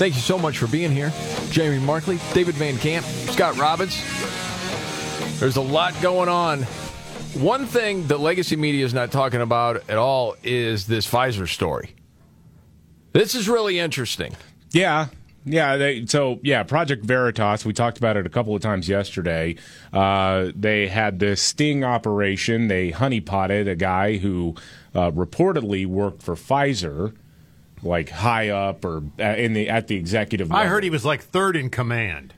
Thank you so much for being here. Jamie Markley, David Van Camp, Scott Robbins. There's a lot going on. One thing that legacy media is not talking about at all is this Pfizer story. This is really interesting. Yeah. Yeah, they, so yeah, Project Veritas. We talked about it a couple of times yesterday. Uh, they had this sting operation. They honeypotted a guy who uh, reportedly worked for Pfizer, like high up or in the at the executive. Level. I heard he was like third in command.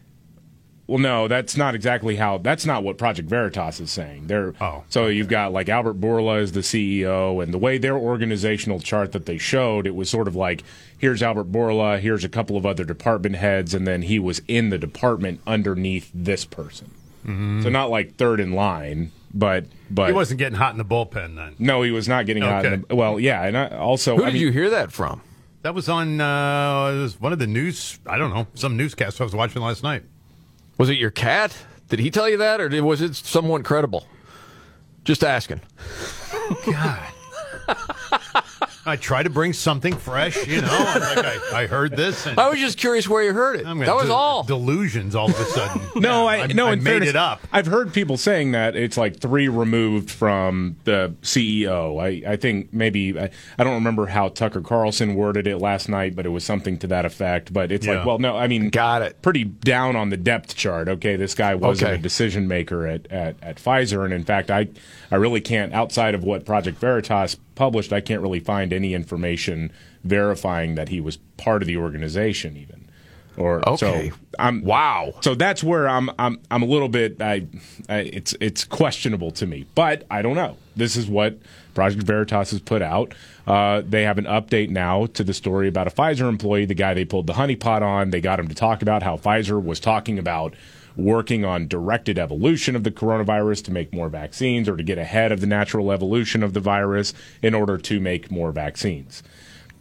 Well, no, that's not exactly how. That's not what Project Veritas is saying. They're Oh, so you've got like Albert Bourla is the CEO, and the way their organizational chart that they showed, it was sort of like here's Albert Bourla, here's a couple of other department heads, and then he was in the department underneath this person. Mm-hmm. So not like third in line, but but He wasn't getting hot in the bullpen then. no, he was not getting hot. In Okay. the, well, yeah, and I, also Who I did mean, you hear that from? That was on uh, it was one of the news. I don't know some newscast I was watching last night. Was it your cat? Did he tell you that, or was it someone credible? Just asking. God. I try to bring something fresh, you know. and Like I, I heard this, and I was just curious where you heard it. I'm That was de- all. delusions. All of a sudden, No, Yeah, I, no. I in made fairness, it up. I've heard people saying that it's like three removed from the CEO. I, I think maybe I, I don't remember how Tucker Carlson worded it last night, but it was something to that effect. But it's Yeah. like, well, no, I mean, Got it. Pretty down on the depth chart. Okay, this guy wasn't Okay. a decision maker at, at at Pfizer, and in fact, I I really can't outside of what Project Veritas published, I can't really find any information verifying that he was part of the organization, even. Or Okay. so I'm Wow. so that's where I'm I'm I'm a little bit I, I it's it's questionable to me, but I don't know. This is what Project Veritas has put out. Uh, they have an update now to the story about a Pfizer employee, the guy they pulled the honeypot on. They got him to talk about how Pfizer was talking about working on directed evolution of the coronavirus to make more vaccines or to get ahead of the natural evolution of the virus in order to make more vaccines.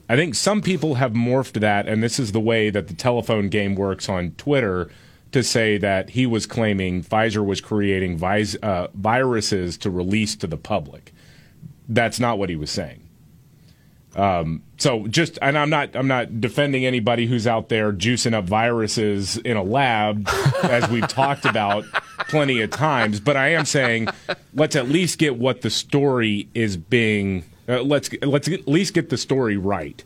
I think some people have morphed that, and this is the way that the telephone game works on Twitter to say that he was claiming Pfizer was creating uh, viruses to release to the public. That's not what he was saying. Um, so just, and I'm not, I'm not defending anybody who's out there juicing up viruses in a lab, as we've talked about plenty of times. But I am saying, let's at least get what the story is being. Uh, let's let's at least get the story right,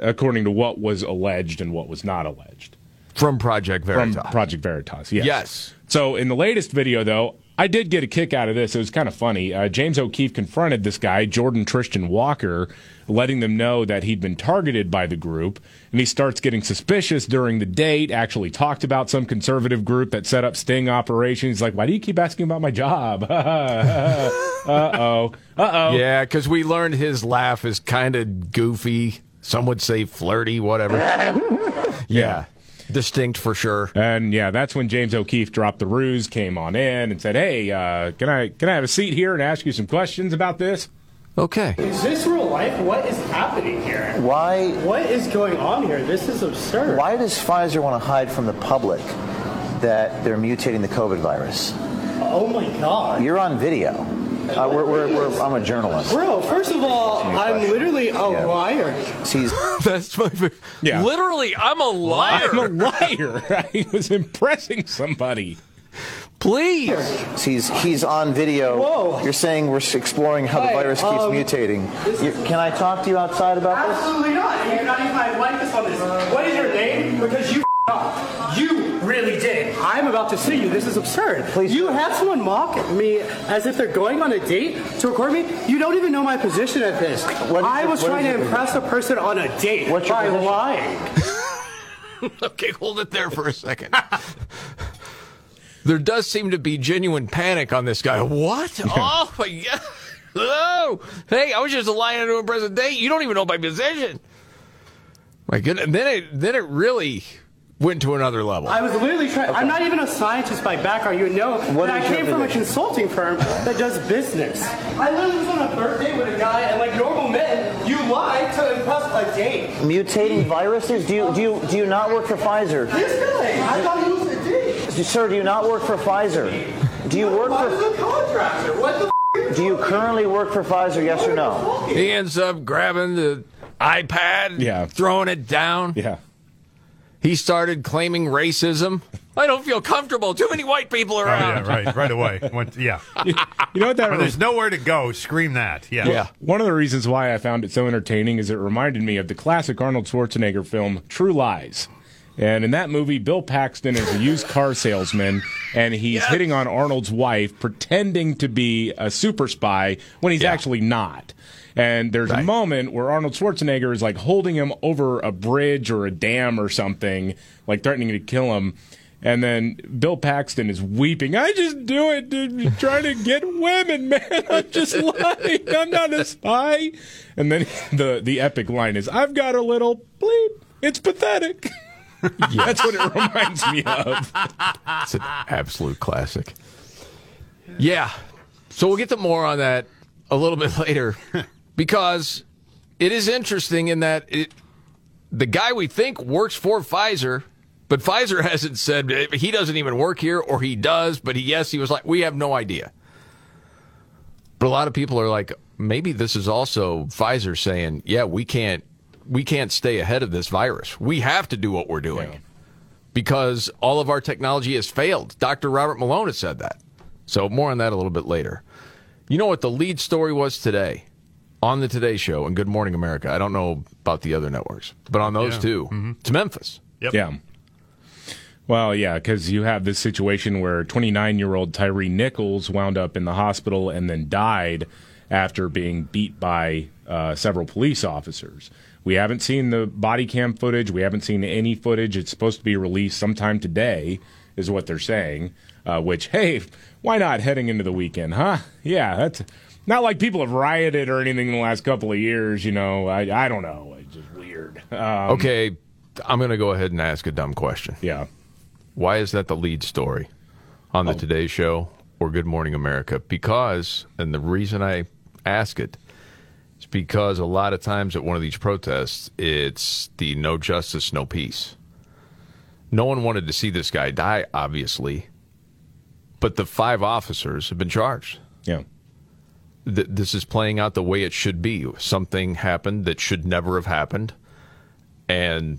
according to what was alleged and what was not alleged From Project Veritas from Veritas. Project Veritas. Yes. Yes. So in the latest video, though, I did get a kick out of this. It was kind of funny. Uh, James O'Keefe confronted this guy, Jordon Trishton Walker, letting them know that he'd been targeted by the group. And he starts getting suspicious during the date, actually talked about some conservative group that set up sting operations. He's like, why do you keep asking about my job? uh oh. Uh oh. Yeah, because we learned his laugh is kind of goofy. Some would say flirty, whatever. yeah. Distinct for sure. And yeah, that's when James O'Keefe dropped the ruse, came on in, and said, "Hey, uh, can I can I have a seat here and ask you some questions about this?" Okay. Is this real life? What is happening here? Why, What is going on here? This is absurd. why does Pfizer want to hide from the public that they're mutating the COVID virus? Oh my god. You're on video. Uh, we're, we're, we're, I'm a journalist. Bro, first of all, I'm literally a Yeah. liar. He's, That's my favorite. Yeah. Literally, I'm a liar. I'm a liar. he was impressing somebody. Please. he's, he's on video. Whoa. You're saying we're exploring how the virus keeps um, mutating. You, can I talk to you outside about this? Absolutely not. You're not even my likeness on this. What is your name? Because you up. You really did. I'm about to sue you. This is absurd. Please. You had someone mock me as if they're going on a date to record me. You don't even know my position at this. What is I was what trying to your impress a person on a date What's your by position? lying. Okay, hold it there for a second. There does seem to be genuine panic on this guy. What? Oh my god! Oh, hey, I was just lying to impress a date. You don't even know my position. My goodness. And then it then it really went to another level. I was literally trying. I'm not even a scientist by background. You know What that I came from a position? consulting firm that does business. I literally was on a birthday with a guy, and like normal men, you lie to impress a date. Mutating viruses? Do you do you do you not work for Pfizer? This guy, I thought he was a date. Sir, do you not work for Pfizer? Do you work Why for was a contractor? What the? Do you currently work for Pfizer? Yes or no? he ends up grabbing the iPad, Yeah. throwing it down. Yeah. He started claiming racism. I don't feel comfortable. Too many white people Oh, around. yeah, right, right away. Went, yeah. You know what that When there's nowhere to go, scream that. Yeah. Yeah. One of the reasons why I found it so entertaining is it reminded me of the classic Arnold Schwarzenegger film True Lies. And in that movie, Bill Paxton is a used car salesman, and he's hitting on Arnold's wife, pretending to be a super spy when he's Yeah. actually not. And there's a moment where Arnold Schwarzenegger is like holding him over a bridge or a dam or something, like threatening to kill him. And then Bill Paxton is weeping. I just do it to try to get women, man. I'm just lying. I'm not a spy. And then the the epic line is, "I've got a little bleep. It's pathetic." That's what it reminds me of. It's an absolute classic. Yeah. So we'll get to more on that a little bit later because it is interesting in that it, the guy we think works for Pfizer, but Pfizer hasn't said he doesn't even work here or he does, but he, yes, he was like, we have no idea. But a lot of people are like, maybe this is also Pfizer saying, yeah, we can't, we can't stay ahead of this virus. We have to do what we're doing Yeah. because all of our technology has failed. Dr. Robert Malone has said that. So more on that a little bit later. You know what the lead story was today on the Today Show and Good Morning America? I don't know about the other networks, but on those Yeah. two, it's Memphis. Yep. Yeah. Well, yeah, because you have this situation where 29 year old Tyre Nichols wound up in the hospital and then died after being beat by uh, several police officers. We haven't seen the body cam footage. We haven't seen any footage. It's supposed to be released sometime today, is what they're saying. Uh, which, hey, why not heading into the weekend, huh? Yeah, that's not like people have rioted or anything in the last couple of years. You know, I, I don't know. It's just weird. Um, Okay, I'm going to go ahead and ask a dumb question. yeah. Why is that the lead story on the Today Show or Good Morning America? Because, and the reason I ask it because a lot of times at one of these protests, it's the no justice, no peace. No one wanted to see this guy die, obviously, but the five officers have been charged. Yeah. Th- this is playing out the way it should be. Something happened that should never have happened. And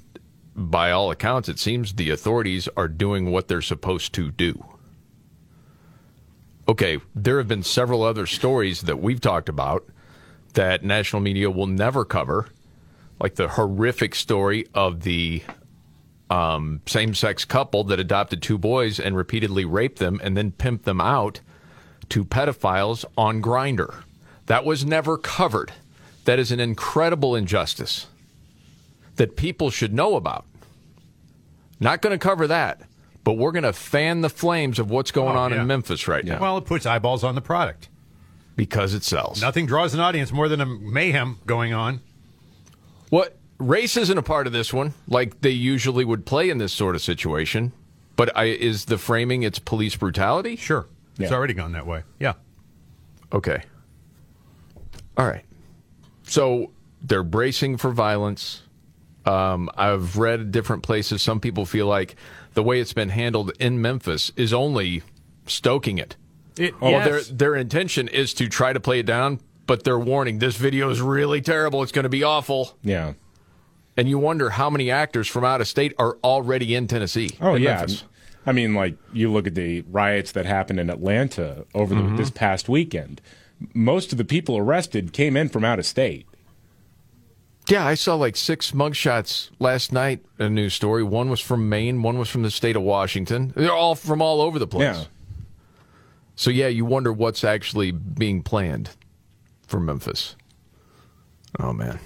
by all accounts, it seems the authorities are doing what they're supposed to do. Okay, there have been several other stories that we've talked about that national media will never cover, like the horrific story of the um, same sex couple that adopted two boys and repeatedly raped them and then pimped them out to pedophiles on Grindr. That was never covered. That is an incredible injustice that people should know about. Not going to cover that, but we're going to fan the flames of what's going Oh, on yeah. in Memphis right now Well, it puts eyeballs on the product. Because it sells. Nothing draws an audience more than a mayhem going on. What race isn't a part of this one, like they usually would play in this sort of situation. But I, is the framing it's police brutality? Sure. It's already gone that way. Yeah. Okay. All right. So they're bracing for violence. Um, I've read different places. Some people feel like the way it's been handled in Memphis is only stoking it. It, Oh, yes. their their intention is to try to play it down, but they're warning this video is really terrible. It's going to be awful. Yeah. And you wonder how many actors from out of state are already in Tennessee. Oh in yeah. Memphis. I mean, like you look at the riots that happened in Atlanta over the, mm-hmm. this past weekend. Most of the people arrested came in from out of state. Yeah, I saw like six mugshots last night. A news story. One was from Maine. One was from the state of Washington. They're all from all over the place. Yeah. So yeah, you wonder what's actually being planned for Memphis. Oh man.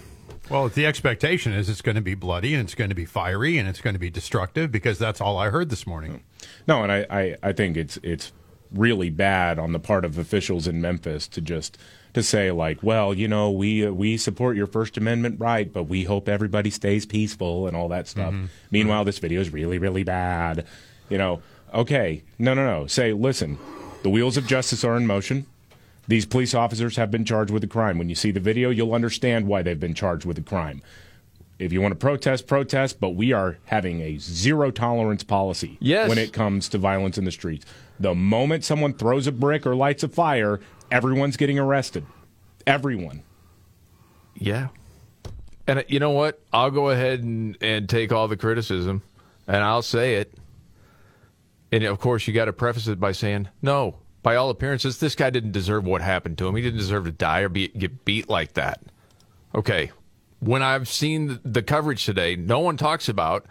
Well, the expectation is it's going to be bloody and it's going to be fiery and it's going to be destructive because that's all I heard this morning. No, and I, I, I think it's it's really bad on the part of officials in Memphis to just to say like, well, you know, we uh, we support your First Amendment right, but we hope everybody stays peaceful and all that stuff. Meanwhile, this video is really really bad. You know, okay, no, no, no. Say, listen, the wheels of justice are in motion. These police officers have been charged with a crime. When you see the video, you'll understand why they've been charged with a crime. If you want to protest, protest, but we are having a zero tolerance policy Yes. when it comes to violence in the streets. The moment someone throws a brick or lights a fire, everyone's getting arrested. Everyone. Yeah. And uh, you know what? I'll go ahead and, and take all the criticism and I'll say it. And of course, you got to preface it by saying, no, by all appearances, this guy didn't deserve what happened to him. He didn't deserve to die or be, get beat like that. Okay. When I've seen the- coverage today, no one talks about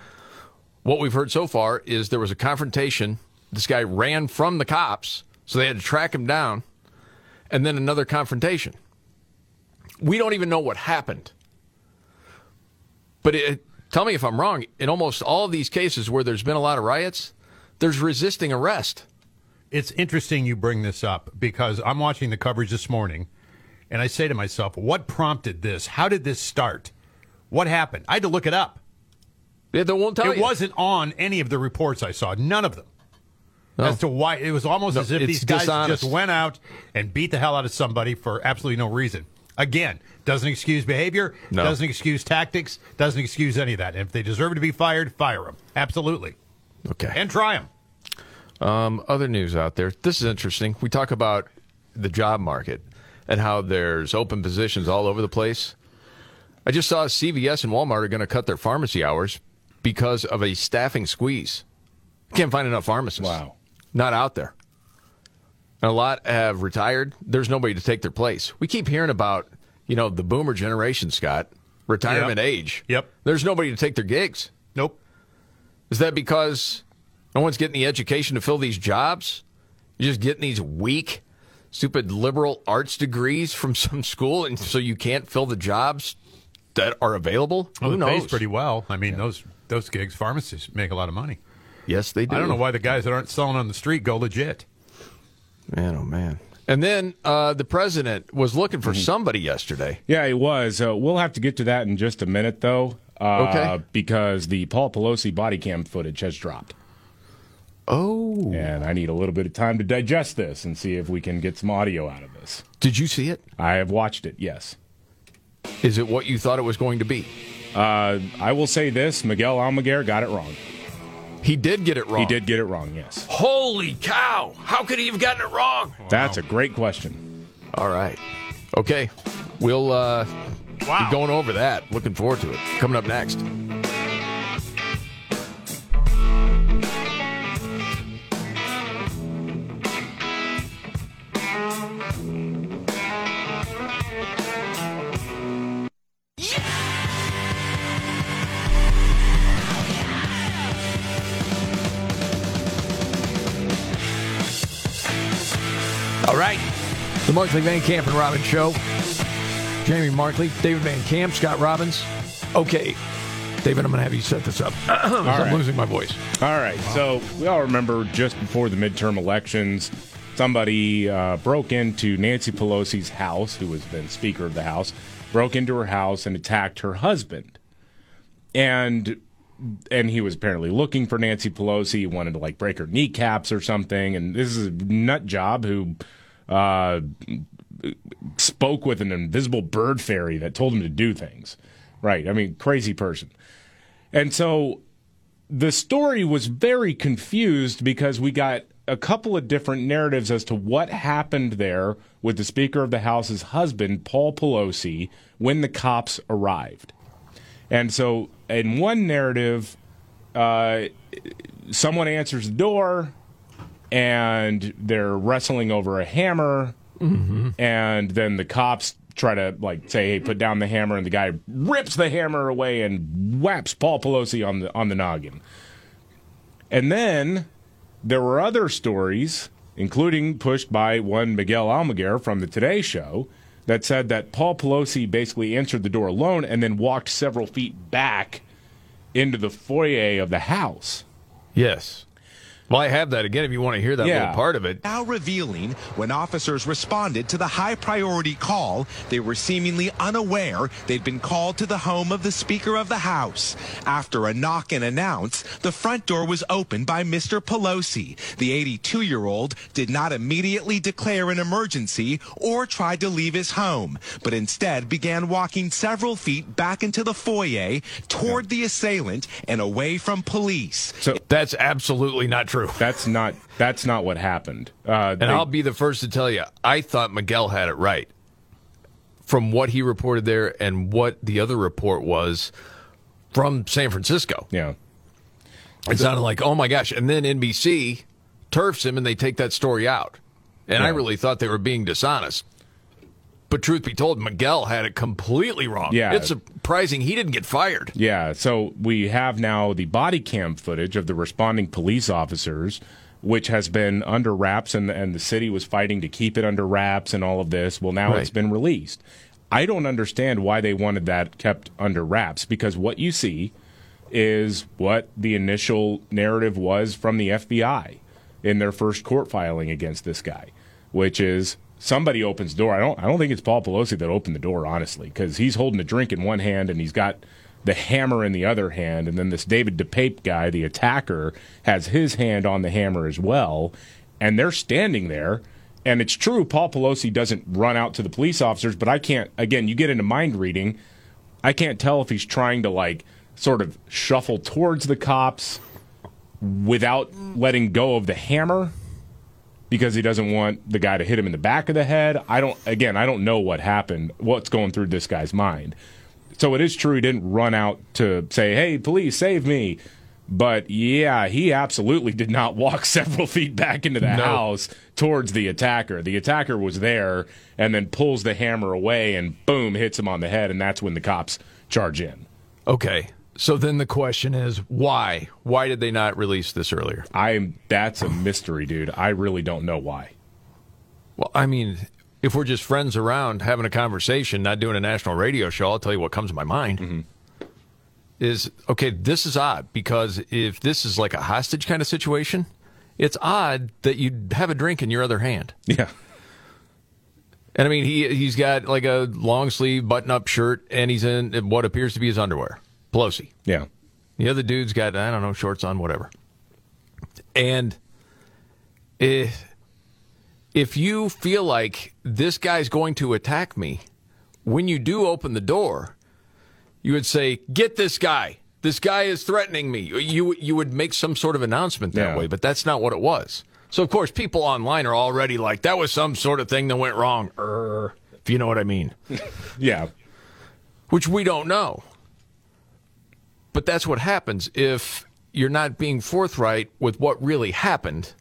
what we've heard so far is there was a confrontation. This guy ran from the cops, so they had to track him down, and then another confrontation we don't even know what happened. But it, tell me if I'm wrong. In almost all of these cases where there's been a lot of riots, there's resisting arrest. It's interesting you bring this up because I'm watching the coverage this morning and I say to myself, what prompted this? How did this start? What happened? I had to look it up. Yeah, they won't tell it you. wasn't on any of the reports I saw. None of them. No. As to why it was almost No, as if these guys dishonest. just went out and beat the hell out of somebody for absolutely no reason. Again, doesn't excuse behavior, No. doesn't excuse tactics, doesn't excuse any of that. And if they deserve to be fired, fire them. Absolutely. Okay. And try them. Um, other news out there. This is interesting. We talk about the job market and how there's open positions all over the place. I just saw CVS and Walmart are going to cut their pharmacy hours because of a staffing squeeze. Can't find enough pharmacists. Wow. Not out there. And a lot have retired. There's nobody to take their place. We keep hearing about, you know, the boomer generation, Scott, retirement Yep. age. Yep. There's nobody to take their gigs. Nope. Is that because no one's getting the education to fill these jobs? You're just getting these weak, stupid liberal arts degrees from some school, and so you can't fill the jobs that are available? Well, Who it knows? pays pretty well. I mean, those those gigs, pharmacists make a lot of money. yes, they do. I don't know why the guys that aren't selling on the street go legit. Man, oh man. And then uh, the president was looking for somebody yesterday. Yeah, he was. Uh, we'll have to get to that in just a minute, though. Uh, Okay. Because the Paul Pelosi body cam footage has dropped. Oh. And I need a little bit of time to digest this and see if we can get some audio out of this. Did you see it? I have watched it, yes. Is it what you thought it was going to be? Uh, I will say this Miguel Almaguer got it wrong. He did get it wrong. He did get it wrong, yes. Holy cow! How could he have gotten it wrong? That's a great question. All right. Okay. We'll uh, be going over that. Looking forward to it. Coming up next. All right. The Markley Van Camp and Robbins Show. Jamie Markley, David Van Camp, Scott Robbins. Okay. David, I'm going to have you set this up. I'm right. losing my voice. All right. So we all remember just before the midterm elections, somebody uh, broke into Nancy Pelosi's house, who was then Speaker of the House, broke into her house and attacked her husband. And and he was apparently looking for Nancy Pelosi. He wanted to like break her kneecaps or something. And this is a nut job who uh, spoke with an invisible bird fairy that told him to do things. Right. I mean, crazy person. And so the story was very confused because we got a couple of different narratives as to what happened there with the Speaker of the House's husband, Paul Pelosi, when the cops arrived. And so, in one narrative, uh, someone answers the door and they're wrestling over a hammer. And then the cops try to like say, "Hey, put down the hammer," and the guy rips the hammer away and whaps Paul Pelosi on the on the noggin. And then there were other stories, including pushed by one Miguel Almaguer from the Today Show, that said that Paul Pelosi basically answered the door alone and then walked several feet back into the foyer of the house. Yes. Well, I have that again if you want to hear that Yeah. little part of it. Now revealing when officers responded to the high priority call, they were seemingly unaware they'd been called to the home of the Speaker of the House. After a knock and announce, the front door was opened by Mr. Pelosi. The 82 year old did not immediately declare an emergency or try to leave his home, but instead began walking several feet back into the foyer toward the assailant and away from police. So That's absolutely not true. That's not that's not what happened. Uh, And I'll be the first to tell you, I thought Miguel had it right. From what he reported there and what the other report was from San Francisco. yeah. It sounded like, oh my gosh. And then NBC turfs him and they take that story out. And I really thought they were being dishonest. But truth be told, Miguel had it completely wrong. Yeah. It's surprising he didn't get fired. Yeah, so we have now the body cam footage of the responding police officers, which has been under wraps, and, and the city was fighting to keep it under wraps and all of this. Well, now Right. it's been released. I don't understand why they wanted that kept under wraps because what you see is what the initial narrative was from the FBI in their first court filing against this guy, which is somebody opens the door. I don't I don't think it's Paul Pelosi that opened the door, honestly, because he's holding a drink in one hand and he's got the hammer in the other hand, and then this David DePape guy, the attacker, has his hand on the hammer as well, and they're standing there. And it's true, Paul Pelosi doesn't run out to the police officers, but I can't. Again, you get into mind reading. I can't tell if he's trying to like sort of shuffle towards the cops without letting go of the hammer because he doesn't want the guy to hit him in the back of the head. I don't again, I don't know what happened, what's going through this guy's mind. So it is true he didn't run out to say, "Hey, police, save me." But yeah, he absolutely did not walk several feet back into the No. house towards the attacker. The attacker was there and then pulls the hammer away and boom, hits him on the head and that's when the cops charge in. Okay. So then the question is why? Why did they not release this earlier? I'm that's a mystery, dude. I really don't know why. Well, I mean, if we're just friends around having a conversation, not doing a national radio show, I'll tell you what comes to my mind. Mm-hmm. Is okay, this is odd because if this is like a hostage kind of situation, it's odd that you'd have a drink in your other hand. Yeah. And I mean, he he's got like a long sleeve button up shirt and he's in what appears to be his underwear. Pelosi. Yeah. The other dude's got I don't know shorts on, whatever. And if if you feel like this guy's going to attack me, when you do open the door, you would say, "Get this guy. This guy is threatening me." You you would make some sort of announcement that Yeah. way, but that's not what it was. So of course, people online are already like, "That was some sort of thing that went wrong." Er, if you know what I mean Yeah. which we don't know. But that's what happens if you're not being forthright with what really happened.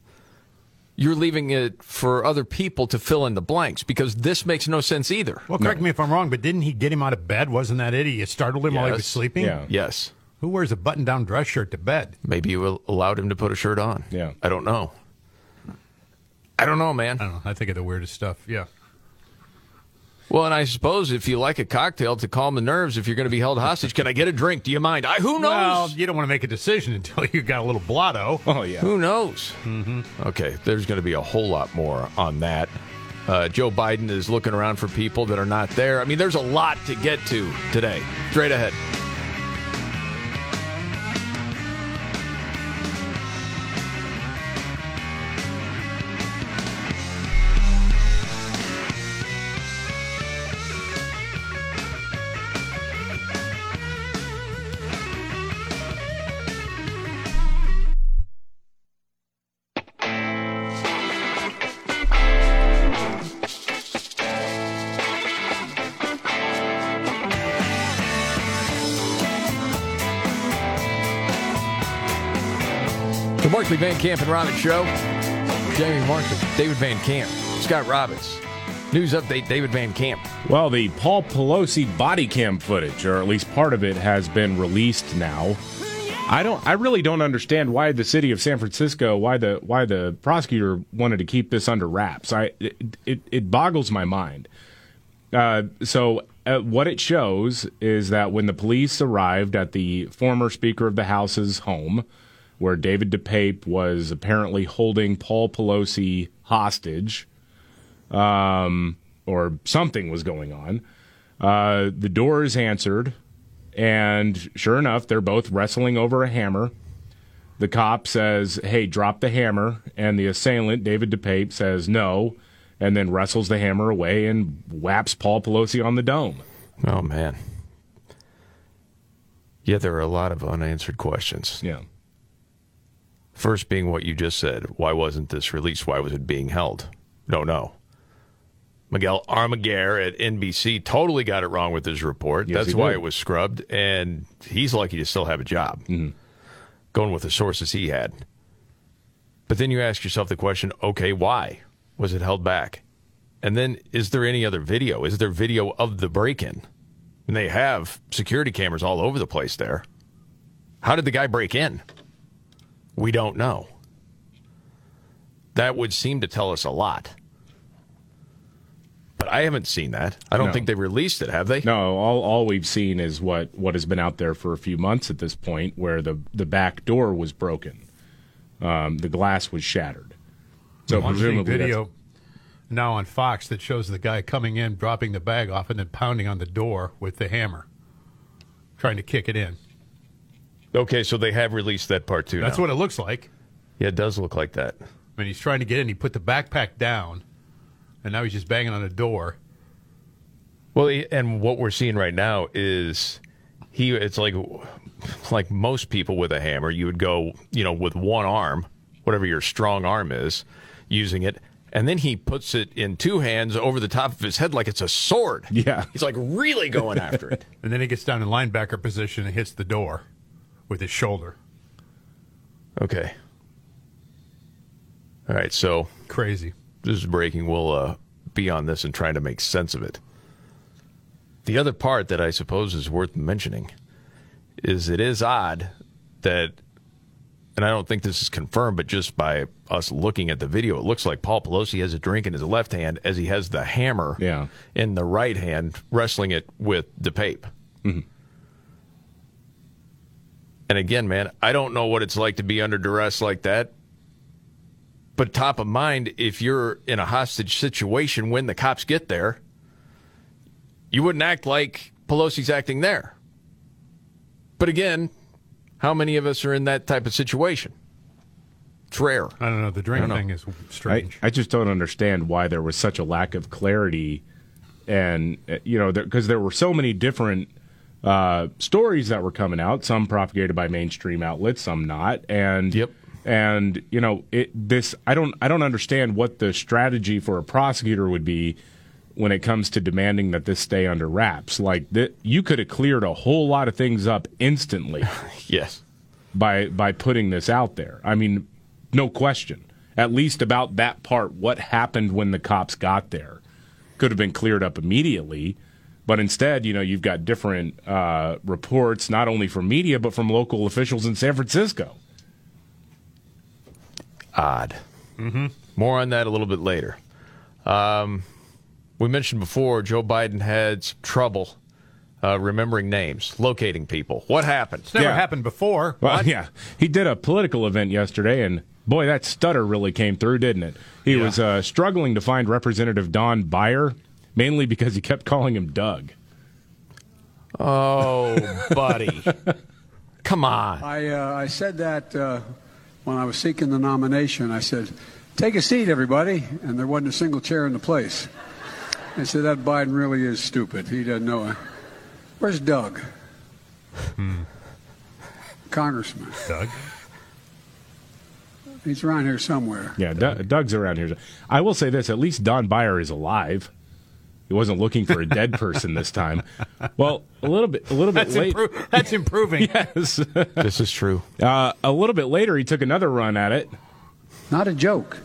You're leaving it for other people to fill in the blanks because this makes no sense either. Well, correct me if I'm wrong, but didn't he get him out of bed? Wasn't that it? He startled him while he was sleeping? Yeah. Yes. Who wears a button down dress shirt to bed? Maybe you allowed him to put a shirt on. Yeah. I don't know. I don't know, man. I don't know. I think of the weirdest stuff. Yeah. Well, and I suppose if you like a cocktail to calm the nerves, if you're going to be held hostage, can I get a drink? Do you mind? I, who knows? Well, you don't want to make a decision until you've got a little blotto. Oh yeah. Who knows? Mm-hmm. Okay, there's going to be a whole lot more on that. Uh, Joe Biden is looking around for people that are not there. I mean, there's a lot to get to today. Straight ahead. Camp and Robbins Show. Jamie Markley, David Van Camp, Scott Robbins. News update David Van Camp. Well, the Paul Pelosi body cam footage, or at least part of it, has been released now. I don't. I really don't understand why the city of San Francisco, why the why the prosecutor wanted to keep this under wraps. I it it, it boggles my mind. Uh, so uh, what it shows is that when the police arrived at the former Speaker of the House's home, where David DePape was apparently holding Paul Pelosi hostage, um, or something was going on. Uh, the door is answered, and sure enough, they're both wrestling over a hammer. The cop says, Hey, drop the hammer. And the assailant, David DePape, says no, and then wrestles the hammer away and whaps Paul Pelosi on the dome. Oh, man. Yeah, there are a lot of unanswered questions. Yeah. First being what you just said. Why wasn't this released? Why was it being held? Don't know. Miguel Almaguer at NBC totally got it wrong with his report. Yes, That's why it was scrubbed, and he's lucky to still have a job. Mm-hmm. Going with the sources he had. But then you ask yourself the question okay, why was it held back? And then is there any other video? Is there video of the break in? And they have security cameras all over the place there. How did the guy break in? We don't know. That would seem to tell us a lot. But I haven't seen that. I don't No. think they released it, have they? No, all all we've seen is what what has been out there for a few months at this point, where the the back door was broken, um, the glass was shattered. So I'm seeing presumably, that's- video now on Fox that shows the guy coming in, dropping the bag off, and then pounding on the door with the hammer, trying to kick it in. Okay, so they have released that part too. That's now. what it looks like. Yeah, it does look like that. I mean, he's trying to get in. He put the backpack down, and now he's just banging on the door. Well, and what we're seeing right now is he. It's like like most people with a hammer, you would go, you know, with one arm, whatever your strong arm is, using it, and then he puts it in two hands over the top of his head like it's a sword. Yeah. he's like really going after it. And then he gets down in linebacker position and hits the door with his shoulder. Okay. All right, so Crazy. this is breaking. We'll uh, be on this and trying to make sense of it. The other part that I suppose is worth mentioning is it is odd that, and I don't think this is confirmed, but just by us looking at the video, it looks like Paul Pelosi has a drink in his left hand as he has the hammer Yeah. in the right hand, wrestling it with DePape. And again, man, I don't know what it's like to be under duress like that. But top of mind, if you're in a hostage situation when the cops get there, you wouldn't act like Pelosi's acting there. But again, how many of us are in that type of situation? It's rare. I don't know. The drink I thing is strange. I just don't understand why there was such a lack of clarity, and uh, you know, because there were so many different uh, stories that were coming out, some propagated by mainstream outlets, some not, and Yep. and you know, it this I don't I don't understand what the strategy for a prosecutor would be when it comes to demanding that this stay under wraps. Like th- you could have cleared a whole lot of things up instantly Yes. by by putting this out there. I mean, no question. At least about that part, what happened when the cops got there, could have been cleared up immediately. But instead, you know, you've got different uh, reports, not only from media but from local officials in San Francisco. Odd. Mm-hmm. More on that a little bit later. Um, we mentioned before Joe Biden had some trouble uh, remembering names, locating people. What happened? It's never Yeah. happened before. Well, yeah, he did a political event yesterday, and boy, that stutter really came through, didn't it? He Yeah. was uh, struggling to find Representative Don Beyer, mainly because he kept calling him Doug. Oh, buddy. Come on. I, uh, I said that uh, when I was seeking the nomination. I said, take a seat, everybody. And there wasn't a single chair in the place. I said, that Biden really is stupid. He doesn't know. it. Where's Doug? Congressman. Doug. He's around here somewhere. Yeah, Doug, Doug's around here. I will say this: at least Don Beyer is alive. He wasn't looking for a dead person this time. Well, a little bit, a little bit That's, late. impro- that's improving. Yes, This is true. uh, a little bit later, he took another run at it. Not a joke.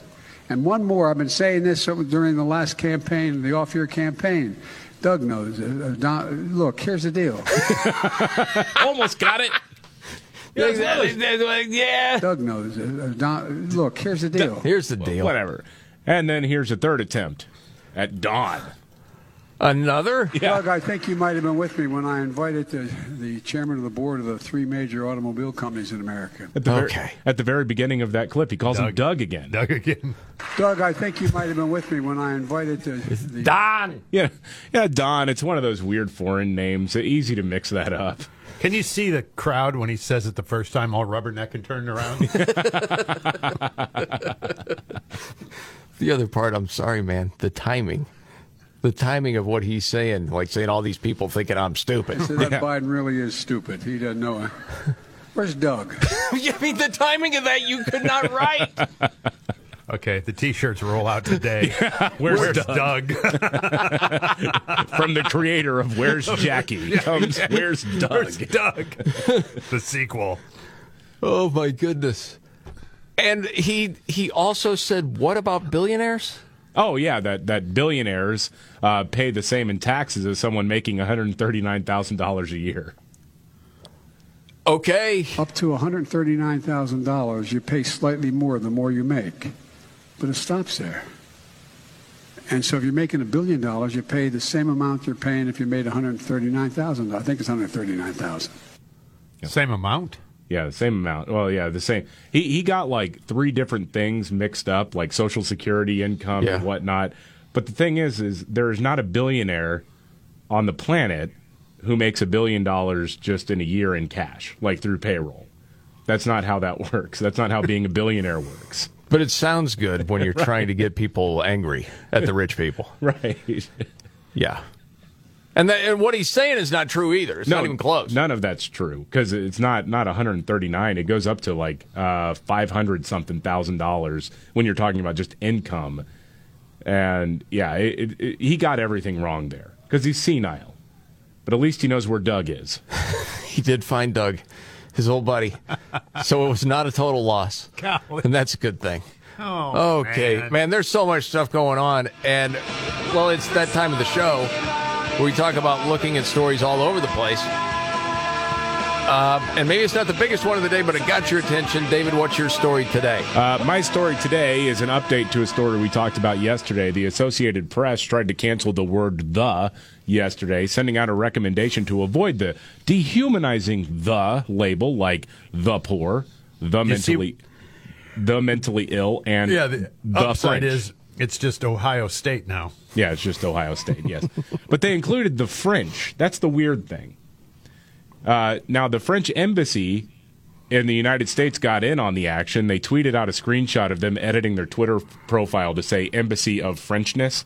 And one more, I've been saying this during the last campaign, the off year campaign. Doug knows. it. Uh, Don, look, here's the deal. Almost got it. yeah. Doug knows. it. Uh, Don, look, here's the deal. Here's the deal. Whatever. And then here's a third attempt at Don. Another? Doug, I think you might have been with me when I invited the, the chairman of the board of the three major automobile companies in America. At the Okay. Very, at the very beginning of that clip, he calls him Doug again. Doug again. Doug, I think you might have been with me when I invited the, the Don. Yeah, yeah, Don. It's one of those weird foreign names. Easy to mix that up. Can you see the crowd when he says it the first time, all rubberneck and turned around? The other part, I'm sorry, man, the timing. The timing of what he's saying, like saying all these people thinking I'm stupid. So that Biden really is stupid. He doesn't know it. Where's Doug? I mean, the timing of that you could not write. okay, the T-shirts roll out today. Where's Doug? From the creator of Where's Jackie comes Where's Doug? Where's Doug? the sequel. Oh my goodness. And he he also said, "What about billionaires?" Oh yeah, that that billionaires uh, pay the same in taxes as someone making one hundred thirty nine thousand dollars a year. Okay. Up to $139,000, you pay slightly more the more you make. But it stops there. And so if you're making a billion dollars, you pay the same amount you're paying if you made 139,000. I think it's 139,000. Same amount. Yeah, the same amount. Well, yeah, the same. He he got like three different things mixed up, like Social Security income Yeah. and whatnot. But the thing is, is there is not a billionaire on the planet who makes a billion dollars just in a year in cash, like through payroll. That's not how that works. That's not how being a billionaire works. But it sounds good when you're trying to get people angry at the rich people. Right. Yeah. And, that, and what he's saying is not true either. It's not even close. None of that's true because it's not not 139. It goes up to like uh, 500 something thousand dollars when you're talking about just income. And yeah, it, it, it- he got everything wrong there because he's senile. But at least he knows where Doug is. He did find Doug, his old buddy. so it was not a total loss. Golly. And that's a good thing. Oh, Okay, man. man. there's so much stuff going on. And, well, it's that time of the show where we talk about looking at stories all over the place. Um, and maybe it's not the biggest one of the day, but it got your attention. David, what's your story today? Uh, my story today is an update to a story we talked about yesterday. The Associated Press tried to cancel the word the yesterday, sending out a recommendation to avoid the dehumanizing the label like the poor, the You see- mentally the mentally ill and Yeah, the, the upside French. is it's just Ohio State now. Yeah, it's just Ohio State, yes. but they included the French. That's the weird thing. Uh, now, the French embassy in the United States got in on the action. They tweeted out a screenshot of them editing their Twitter profile to say Embassy of Frenchness.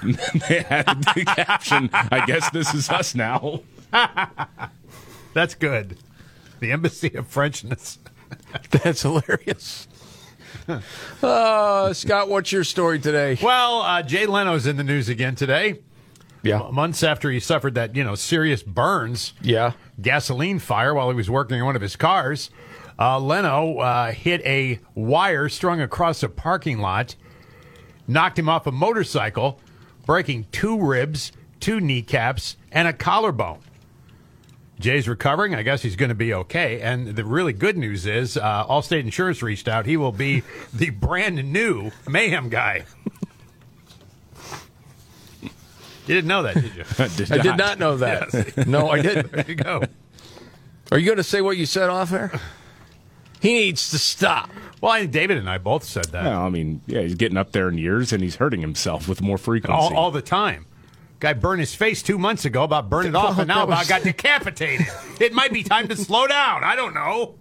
And then they added the caption, I guess this is us now. That's good. The Embassy of Frenchness. That's hilarious. Uh, Scott, what's your story today? Well, uh, Jay Leno's in the news again today. Yeah. Months after he suffered that, you know, serious burns, Yeah. gasoline fire while he was working on one of his cars, uh, Leno uh, hit a wire strung across a parking lot, knocked him off a motorcycle, breaking two ribs, two kneecaps, and a collarbone. Jay's recovering. I guess he's going to be okay. And the really good news is, uh, Allstate Insurance reached out. He will be the brand new mayhem guy. You didn't know that, did you? I did not know that. No, I didn't. There you go. Are you going to say what you said off air? He needs to stop. Well, I think David and I both said that Well, I mean, yeah, he's getting up there in years and he's hurting himself with more frequency. all, all the time. Guy burned his face two months ago about burning it off, and now about got decapitated. it might be time to slow down. I don't know.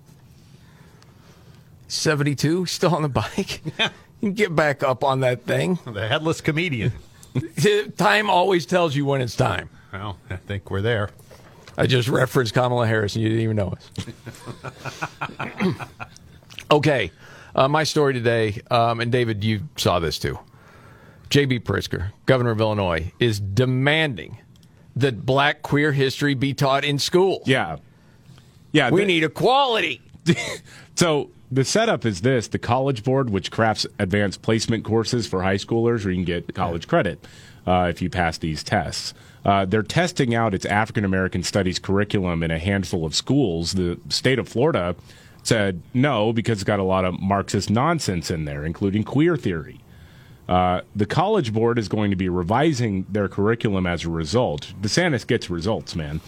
72, still on the bike. You can get back up on that thing. The headless comedian. Time always tells you when it's time. Well, I think we're there. I just referenced Kamala Harris and you didn't even know us. okay, uh, my story today, um, and David, you saw this too. J.B. Pritzker, governor of Illinois, is demanding that black queer history be taught in school. Yeah. Yeah. We the- need equality. So the setup is this: the College Board, which crafts advanced placement courses for high schoolers, where you can get college credit uh, if you pass these tests. Uh, they're testing out its African American Studies curriculum in a handful of schools. The state of Florida said no because it's got a lot of Marxist nonsense in there, including queer theory. Uh, the College Board is going to be revising their curriculum as a result. DeSantis gets results, man.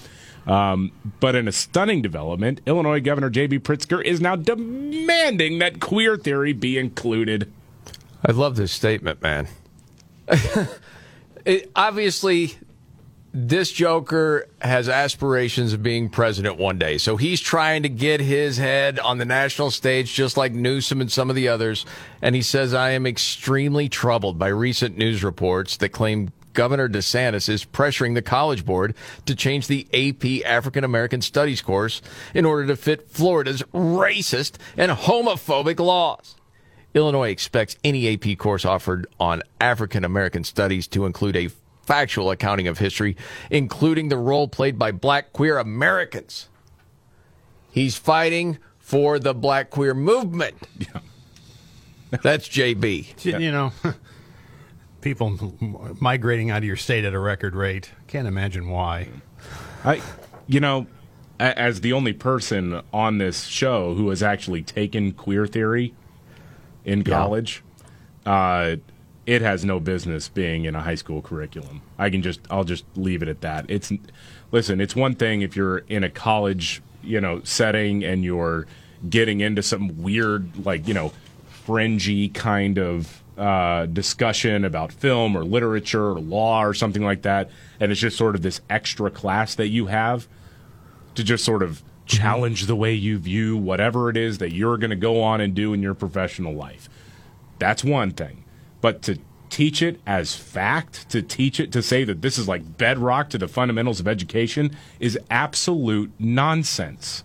Um, but in a stunning development, Illinois Governor J.B. Pritzker is now demanding that queer theory be included. I love this statement, man. it, obviously, this Joker has aspirations of being president one day. So he's trying to get his head on the national stage, just like Newsom and some of the others. And he says, I am extremely troubled by recent news reports that claim Governor DeSantis is pressuring the College Board to change the AP African American Studies course in order to fit Florida's racist and homophobic laws. Illinois expects any AP course offered on African American Studies to include a factual accounting of history, including the role played by black queer Americans. He's fighting for the black queer movement. Yeah. That's JB. You know, people migrating out of your state at a record rate. Can't imagine why. I, you know, as the only person on this show who has actually taken queer theory in college, yeah. uh, it has no business being in a high school curriculum. I can just I'll just leave it at that. It's listen, it's one thing if you're in a college, you know, setting and you're getting into some weird like, you know, fringy kind of uh, discussion about film or literature or law or something like that, and it's just sort of this extra class that you have to just sort of challenge the way you view whatever it is that you're going to go on and do in your professional life. That's one thing. But to teach it as fact, to teach it to say that this is like bedrock to the fundamentals of education is absolute nonsense.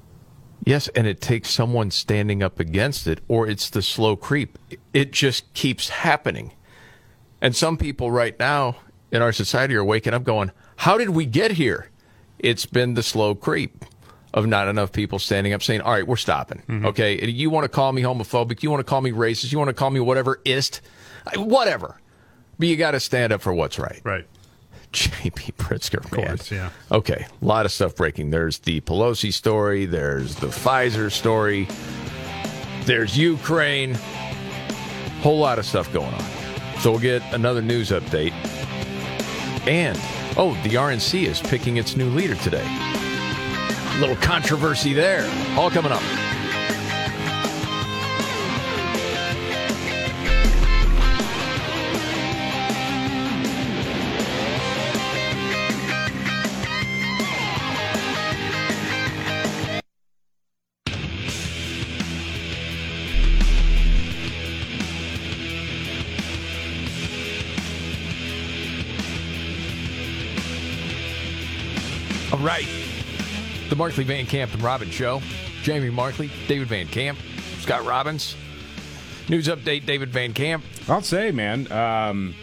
Yes, and it takes someone standing up against it, or it's the slow creep. It just keeps happening. And some people right now in our society are waking up going, How did we get here? It's been the slow creep of not enough people standing up saying, All right, we're stopping. Mm-hmm. Okay. You want to call me homophobic. You want to call me racist. You want to call me whatever ist. Whatever. But you got to stand up for what's right. Right. J.B. Pritzker, of course, yeah. Okay, a lot of stuff breaking. There's the Pelosi story. There's the Pfizer story. There's Ukraine. Whole lot of stuff going on. So we'll get another news update. And oh, the RNC is picking its new leader today. A little controversy there. All coming up. Right. The Markley Van Camp and Robbins Show. Jamie Markley, David Van Camp, Scott Robbins. News update, David Van Camp. I'll say, man, um,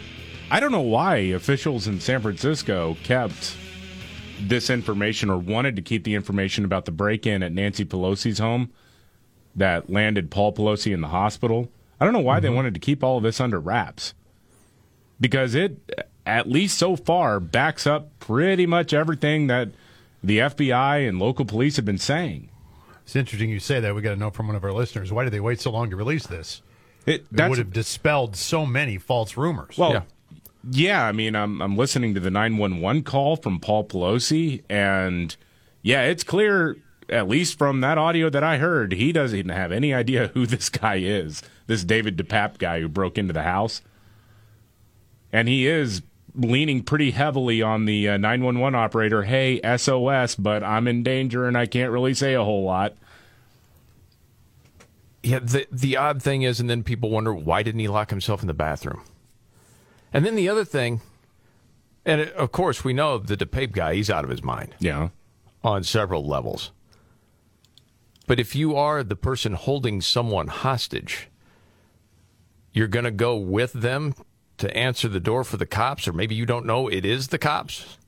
I don't know why officials in San Francisco kept this information or wanted to keep the information about the break in at Nancy Pelosi's home that landed Paul Pelosi in the hospital. I don't know why mm-hmm. they wanted to keep all of this under wraps because it, at least so far, backs up pretty much everything that the FBI and local police have been saying. It's interesting you say that. We got to know from one of our listeners why did they wait so long to release this? It, it would have dispelled so many false rumors. Well, yeah. yeah, I mean, I'm I'm listening to the 911 call from Paul Pelosi, and yeah, it's clear, at least from that audio that I heard, he doesn't even have any idea who this guy is. This David DePape guy who broke into the house, and he is leaning pretty heavily on the uh, 911 operator, hey, SOS, but I'm in danger and I can't really say a whole lot. Yeah, the the odd thing is, and then people wonder why didn't he lock himself in the bathroom? And then the other thing, and it, of course we know that the DePape guy, he's out of his mind. Yeah, on several levels. But if you are the person holding someone hostage, you're going to go with them to answer the door for the cops, or maybe you don't know it is the cops.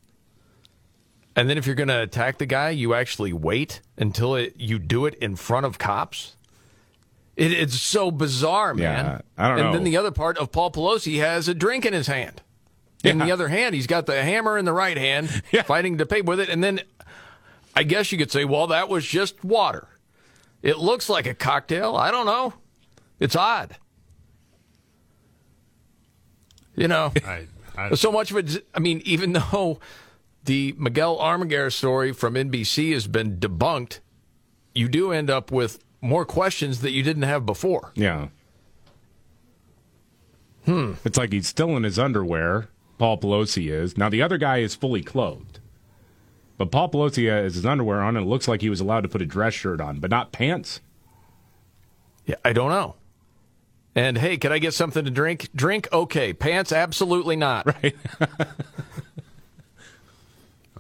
And then if you're going to attack the guy, you actually wait until it, you do it in front of cops. It, it's so bizarre, man. Yeah, I don't know. and know. then the other part of Paul Pelosi has a drink in his hand. Yeah. In the other hand, he's got the hammer in the right hand, yeah. fighting to pay with it. And then I guess you could say, well, that was just water. It looks like a cocktail. I don't know. It's odd. You know, I, I, so much of it. I mean, even though the Miguel Almaguer story from NBC has been debunked, you do end up with more questions that you didn't have before. Yeah. Hmm. It's like he's still in his underwear. Paul Pelosi is. Now, the other guy is fully clothed. But Paul Pelosi has his underwear on, and it looks like he was allowed to put a dress shirt on, but not pants. Yeah, I don't know. And hey, can I get something to drink? Drink, okay. Pants, absolutely not. Right.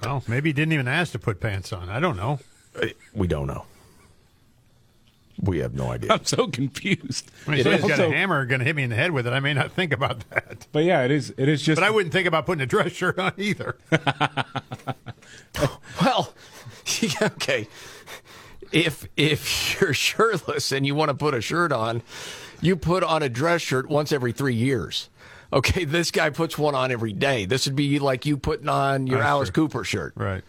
well, maybe he didn't even ask to put pants on. I don't know. Uh, we don't know. We have no idea. I'm so confused. When he It says he's got also- a hammer going to hit me in the head with it, I may not think about that. But yeah, it is. It is just. But I wouldn't think about putting a dress shirt on either. Well, okay. If if you're shirtless and you want to put a shirt on, you put on a dress shirt once every three years. Okay, this guy puts one on every day. This would be like you putting on your Oh, Alice sure. Cooper shirt. right.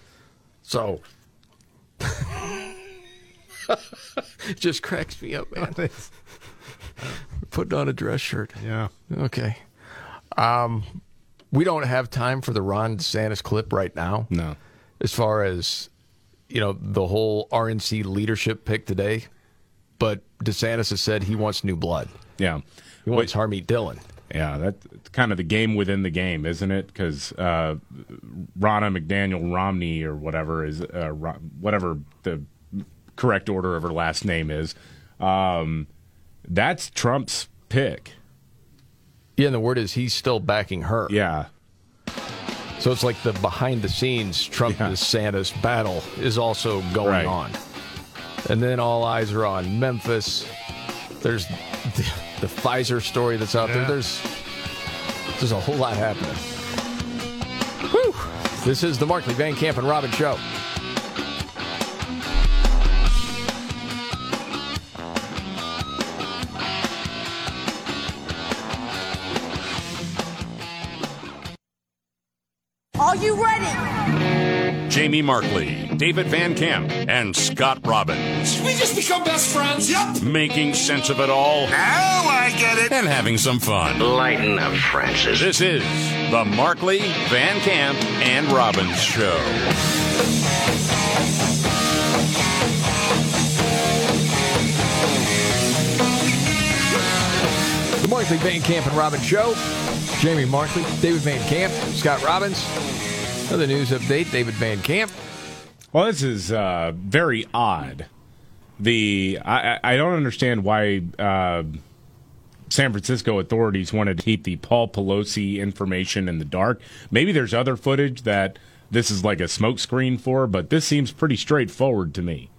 So, it just cracks me up, man. Putting on a dress shirt. Yeah. Okay. Um, we don't have time for the Ron DeSantis clip right now. No. As far as you know, the whole RNC leadership pick today, but DeSantis has said he wants new blood. Yeah. He wants Harmeet Dillon. Yeah, that's kind of the game within the game, isn't it? Because uh, Ronna McDaniel Romney or whatever is uh, whatever the correct order of her last name is. Um, that's Trump's pick. Yeah, and the word is he's still backing her. Yeah, So it's like the behind the scenes Trump Yeah. DeSantis battle is also going Right. on. And then all eyes are on Memphis. There's the, the Pfizer story that's out there. There's there's a whole lot happening. Whew. This is the Markley Van Camp and Robin show. Are you ready? Jamie Markley, David Van Camp, and Scott Robbins. We just become best friends. Yep. Making sense of it all Now I get it. and having some fun. Lighten up, Francis. This is the Markley, Van Camp, and Robbins show. The Markley Van Camp and Robbins show. Jamie Markley, David Van Camp, Scott Robbins. Another news update, David Van Camp. Well, this is uh, very odd. The I, I don't understand why uh, San Francisco authorities wanted to keep the Paul Pelosi information in the dark. Maybe there's other footage that this is like a smokescreen for, but this seems pretty straightforward to me.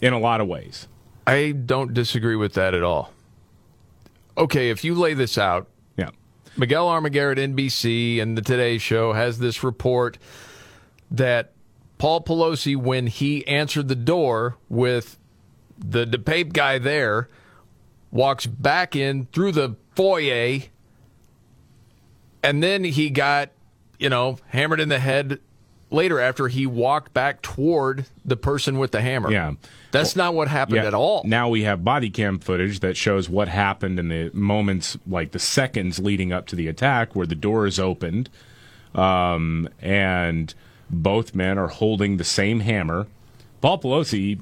In a lot of ways. I don't disagree with that at all. Okay, if you lay this out. Miguel Almaguer at NBC and the Today Show has this report that Paul Pelosi, when he answered the door with the DePape guy there, walks back in through the foyer, and then he got, you know, hammered in the head later after he walked back toward the person with the hammer. Yeah. That's not what happened at all. Now we have body cam footage that shows what happened in the moments, like the seconds leading up to the attack, where the door is opened, um, and both men are holding the same hammer. Paul Pelosi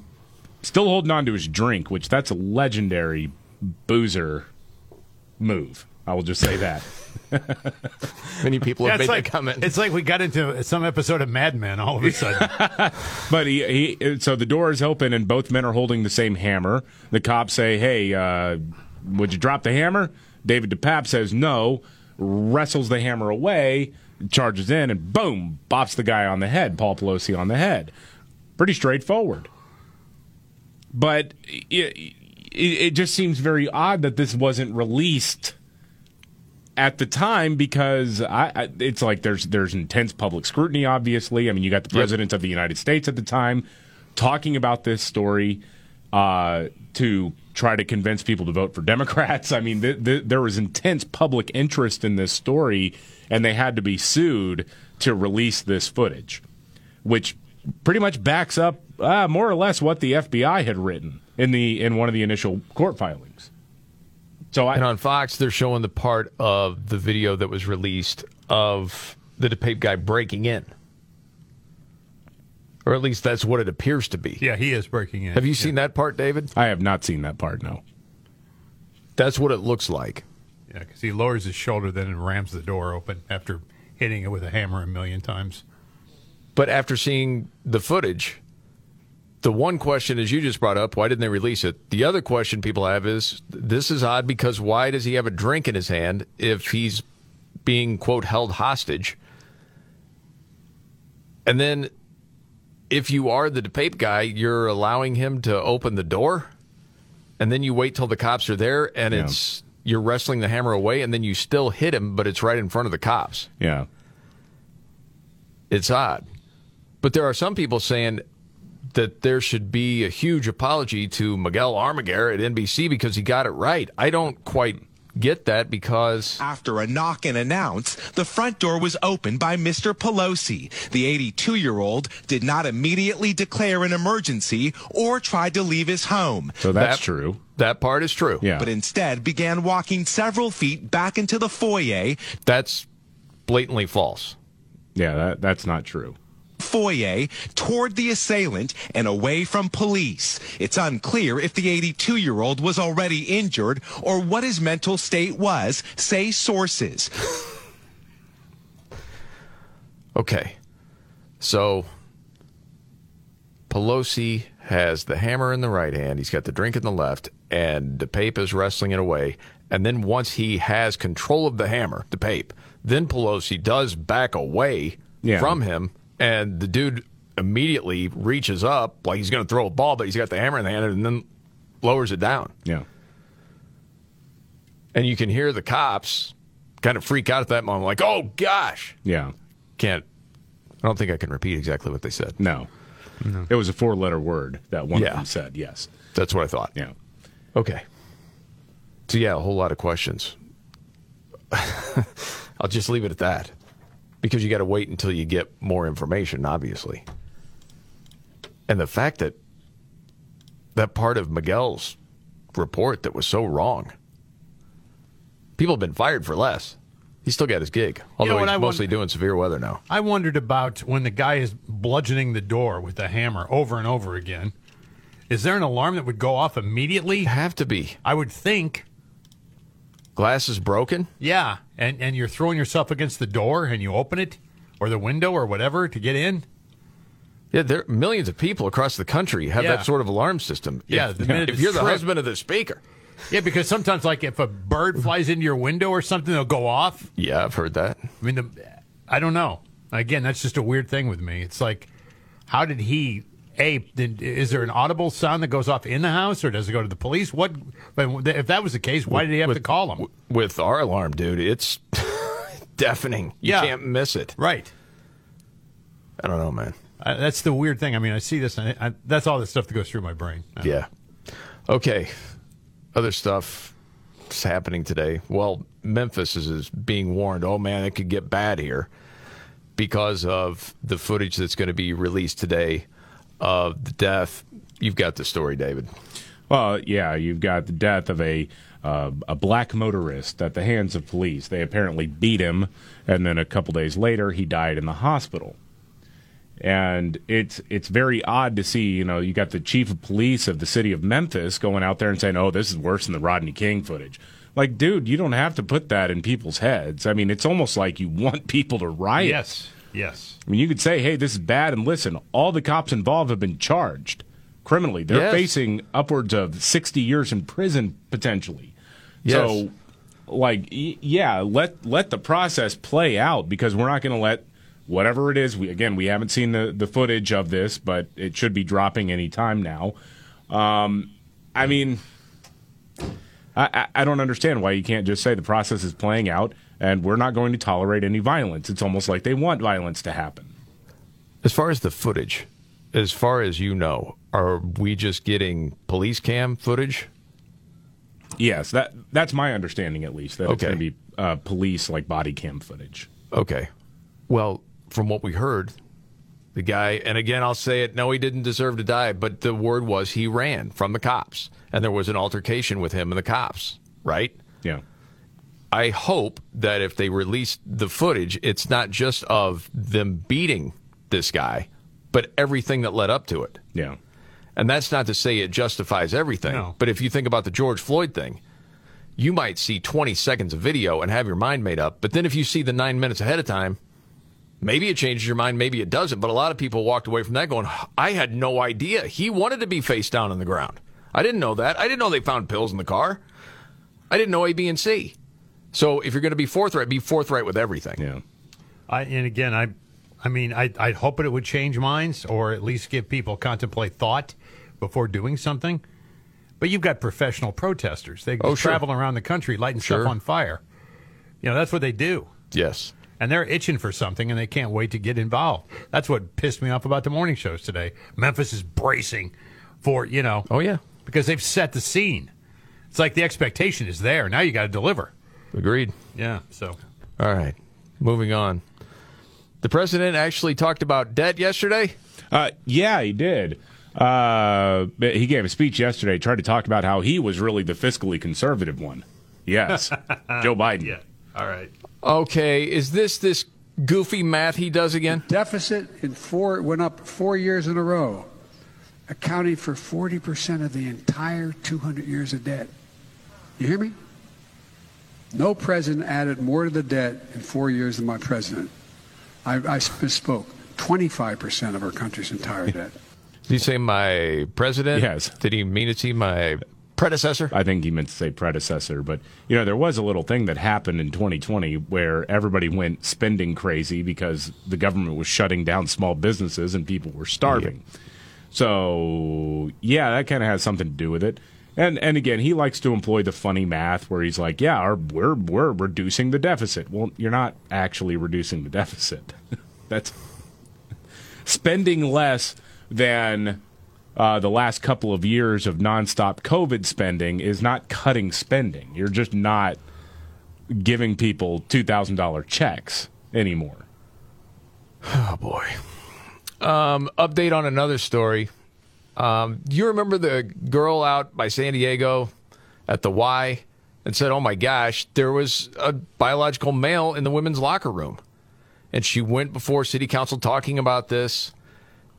still holding on to his drink, which that's a legendary boozer move. I will just say that. Many people have Yeah, it's made like that comment. it's like we got into some episode of Mad Men all of a sudden. But he, he so the door is open and both men are holding the same hammer. The cops say, "Hey, uh, would you drop the hammer?" David DePape says no, wrestles the hammer away, charges in, and boom, bops the guy on the head. Paul Pelosi on the head. Pretty straightforward. But it, it, it just seems very odd that this wasn't released at the time because I, I, it's like there's there's intense public scrutiny. Obviously, I mean you got the president of the United States at the time talking about this story uh, to try to convince people to vote for Democrats. I mean th- th- there was intense public interest in this story, and they had to be sued to release this footage, which pretty much backs up uh, more or less what the FBI had written in the in one of the initial court filings. So I, And on Fox, they're showing the part of the video that was released of the DePape guy breaking in. Or at least that's what it appears to be. Yeah, he is breaking in. Have you seen that part, David? I have not seen that part. No. That's what it looks like. Yeah, because he lowers his shoulder then and rams the door open after hitting it with a hammer a million times. But after seeing the footage, the one question, as you just brought up, why didn't they release it? The other question people have is this is odd because why does he have a drink in his hand if he's being, quote, held hostage? And then if you are the DePape guy, you're allowing him to open the door and then you wait till the cops are there and Yeah. it's you're wrestling the hammer away and then you still hit him, but it's right in front of the cops. Yeah. It's odd. But there are some people saying that there should be a huge apology to Miguel Almaguer at NBC because he got it right. I don't quite get that because After a knock and announce, the front door was opened by Mr. Pelosi. The 82 year old did not immediately declare an emergency or tried to leave his home. So that's That- true. that part is true. Yeah. But instead began walking several feet back into the foyer, That's blatantly false. Yeah, that, that's not true. Foyer toward the assailant and away from police. It's unclear if the 82 year old was already injured or what his mental state was, say sources. Okay. So Pelosi has the hammer in the right hand, he's got the drink in the left, and DePape is wrestling it away. And then once he has control of the hammer, DePape, then Pelosi does back away Yeah. from him, and the dude immediately reaches up like he's going to throw a ball, but he's got the hammer in the hand and then lowers it down. Yeah. And you can hear the cops kind of freak out at that moment, like, oh gosh. Yeah. Can't, I don't think I can repeat exactly what they said. No. It was a four letter word that one Yeah. of them said. Yes. That's what I thought. Yeah. Okay. So yeah, a whole lot of questions. I'll just leave it at that. Because you got to wait until you get more information, obviously. And the fact that that part of Miguel's report that was so wrong. People have been fired for less. He still got his gig, although what he's I mostly wonder- doing severe weather now. I wondered about when the guy is bludgeoning the door with the hammer over and over again. Is there an alarm that would go off immediately? Have to be. I would think. Glass is broken. Yeah, and and you're throwing yourself against the door and you open it or the window or whatever to get in. Yeah, there millions of people across the country have Yeah. that sort of alarm system. Yeah, if, the minute if you're the tripped. husband of the speaker. Yeah, because sometimes like if a bird flies into your window or something, they'll go off. Yeah, I've heard that. I mean, the, I don't know. Again, that's just a weird thing with me. It's like, how did he? A, is there an audible sound that goes off in the house, or does it go to the police? What? If that was the case, why did he have to call them? With our alarm, dude, it's deafening. You Yeah. can't miss it. Right. I don't know, man. Uh, that's the weird thing. I mean, I see this, and I, I, that's all the stuff that goes through my brain. Yeah. Okay. Other stuff is happening today. Well, Memphis is, is being warned. Oh man, it could get bad here because of the footage that's going to be released today of the death. You've got the story, David. Well, yeah, you've got the death of a uh, a black motorist at the hands of police. They apparently beat him, and then a couple days later, he died in the hospital. And it's it's very odd to see. You know, you got the chief of police of the city of Memphis going out there and saying, "Oh, this is worse than the Rodney King footage." Like, dude, you don't have to put that in people's heads. I mean, it's almost like you want people to riot. Yes. Yes. I mean, you could say, "Hey, this is bad," and listen, all the cops involved have been charged criminally. They're Yes. facing upwards of sixty years in prison potentially. Yes. So, like, yeah, let let the process play out because we're not going to let whatever it is. We again, we haven't seen the the footage of this, but it should be dropping any time now. Um, I mean. I- I don't understand why you can't just say the process is playing out and we're not going to tolerate any violence. It's almost like they want violence to happen. As far as the footage, as far as you know, are we just getting police cam footage? Yes, that that's my understanding at least. That it's going to be uh, police like body cam footage. Okay. Well, from what we heard, the guy, and again, I'll say it, no, he didn't deserve to die, but the word was he ran from the cops, and there was an altercation with him and the cops, right? Yeah. I hope that if they release the footage, it's not just of them beating this guy, but everything that led up to it. Yeah. And that's not to say it justifies everything. No. But if you think about the George Floyd thing, you might see 20 seconds of video and have your mind made up. But then if you see the nine minutes ahead of time, maybe it changes your mind, maybe it doesn't. But a lot of people walked away from that going, I had no idea. He wanted to be face down on the ground. I didn't know that. I didn't know they found pills in the car. I didn't know A, B, and C. So if you're going to be forthright, be forthright with everything. Yeah. I, and again, I, I mean, I, I'd hope it would change minds or at least give people contemplate thought before doing something. But you've got professional protesters. They Oh, sure. travel around the country lighting Sure. stuff on fire. You know, that's what they do. Yes. And they're itching for something and they can't wait to get involved. That's what pissed me off about the morning shows today. Memphis is bracing for, you know, Oh, yeah. because they've set the scene. It's like the expectation is there. Now you got to deliver. Agreed. Yeah. So All right. Moving on. The president actually talked about debt yesterday. Uh, yeah, he did. Uh, he gave a speech yesterday, tried to talk about how he was really the fiscally conservative one. Yes, Joe Biden. Yeah. All right. Okay, is this this goofy math he does again? Deficit in four went up four years in a row, accounting for 40% of the entire 200 years of debt. You hear me? No president added more to the debt in four years than my president. I, I misspoke. 25% of our country's entire debt. Did he say my president? Yes. Did he mean to say my predecessor? I think he meant to say predecessor, but you know there was a little thing that happened in 2020 where everybody went spending crazy because the government was shutting down small businesses and people were starving. So yeah, that kind of has something to do with it. And and again, he likes to employ the funny math where he's like, "Yeah, our, we're we're reducing the deficit." Well, you're not actually reducing the deficit. That's spending less than uh, the last couple of years of nonstop COVID spending is not cutting spending. You're just not giving people two thousand dollar checks anymore. Oh boy. Um, update on another story. Um, do you remember the girl out by San Diego at the Y and said, "Oh my gosh, there was a biological male in the women's locker room," and she went before city council talking about this,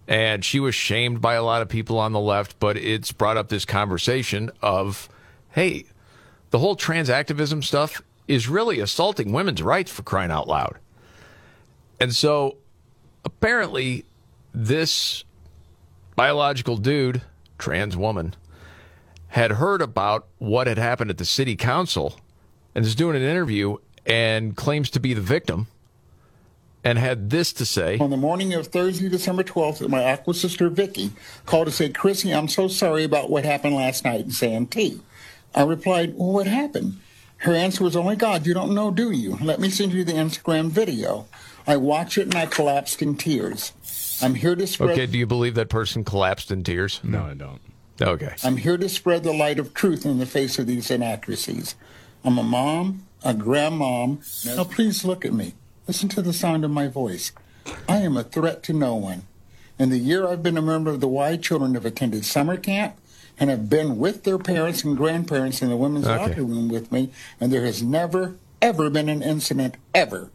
and she was shamed by a lot of people on the left. But it's brought up this conversation of, "Hey, the whole trans activism stuff is really assaulting women's rights for crying out loud," and so apparently this biological dude, trans woman, had heard about what had happened at the city council and is doing an interview and claims to be the victim and had this to say. On the morning of Thursday, December 12th, my aqua sister Vicky called to say, Chrissy, I'm so sorry about what happened last night in Santee. I replied, Well, what happened? Her answer was, Oh my God, you don't know, do you? Let me send you the Instagram video. I watched it and I collapsed in tears. I'm here to spread. Okay, do you believe that person collapsed in tears? No, I don't. Okay. I'm here to spread the light of truth in the face of these inaccuracies. I'm a mom, a grandmom. Now, please look at me. Listen to the sound of my voice. I am a threat to no one. In the year I've been a member of the Y, children have attended summer camp and have been with their parents and grandparents in the women's Okay. locker room with me, and there has never, ever been an incident, ever.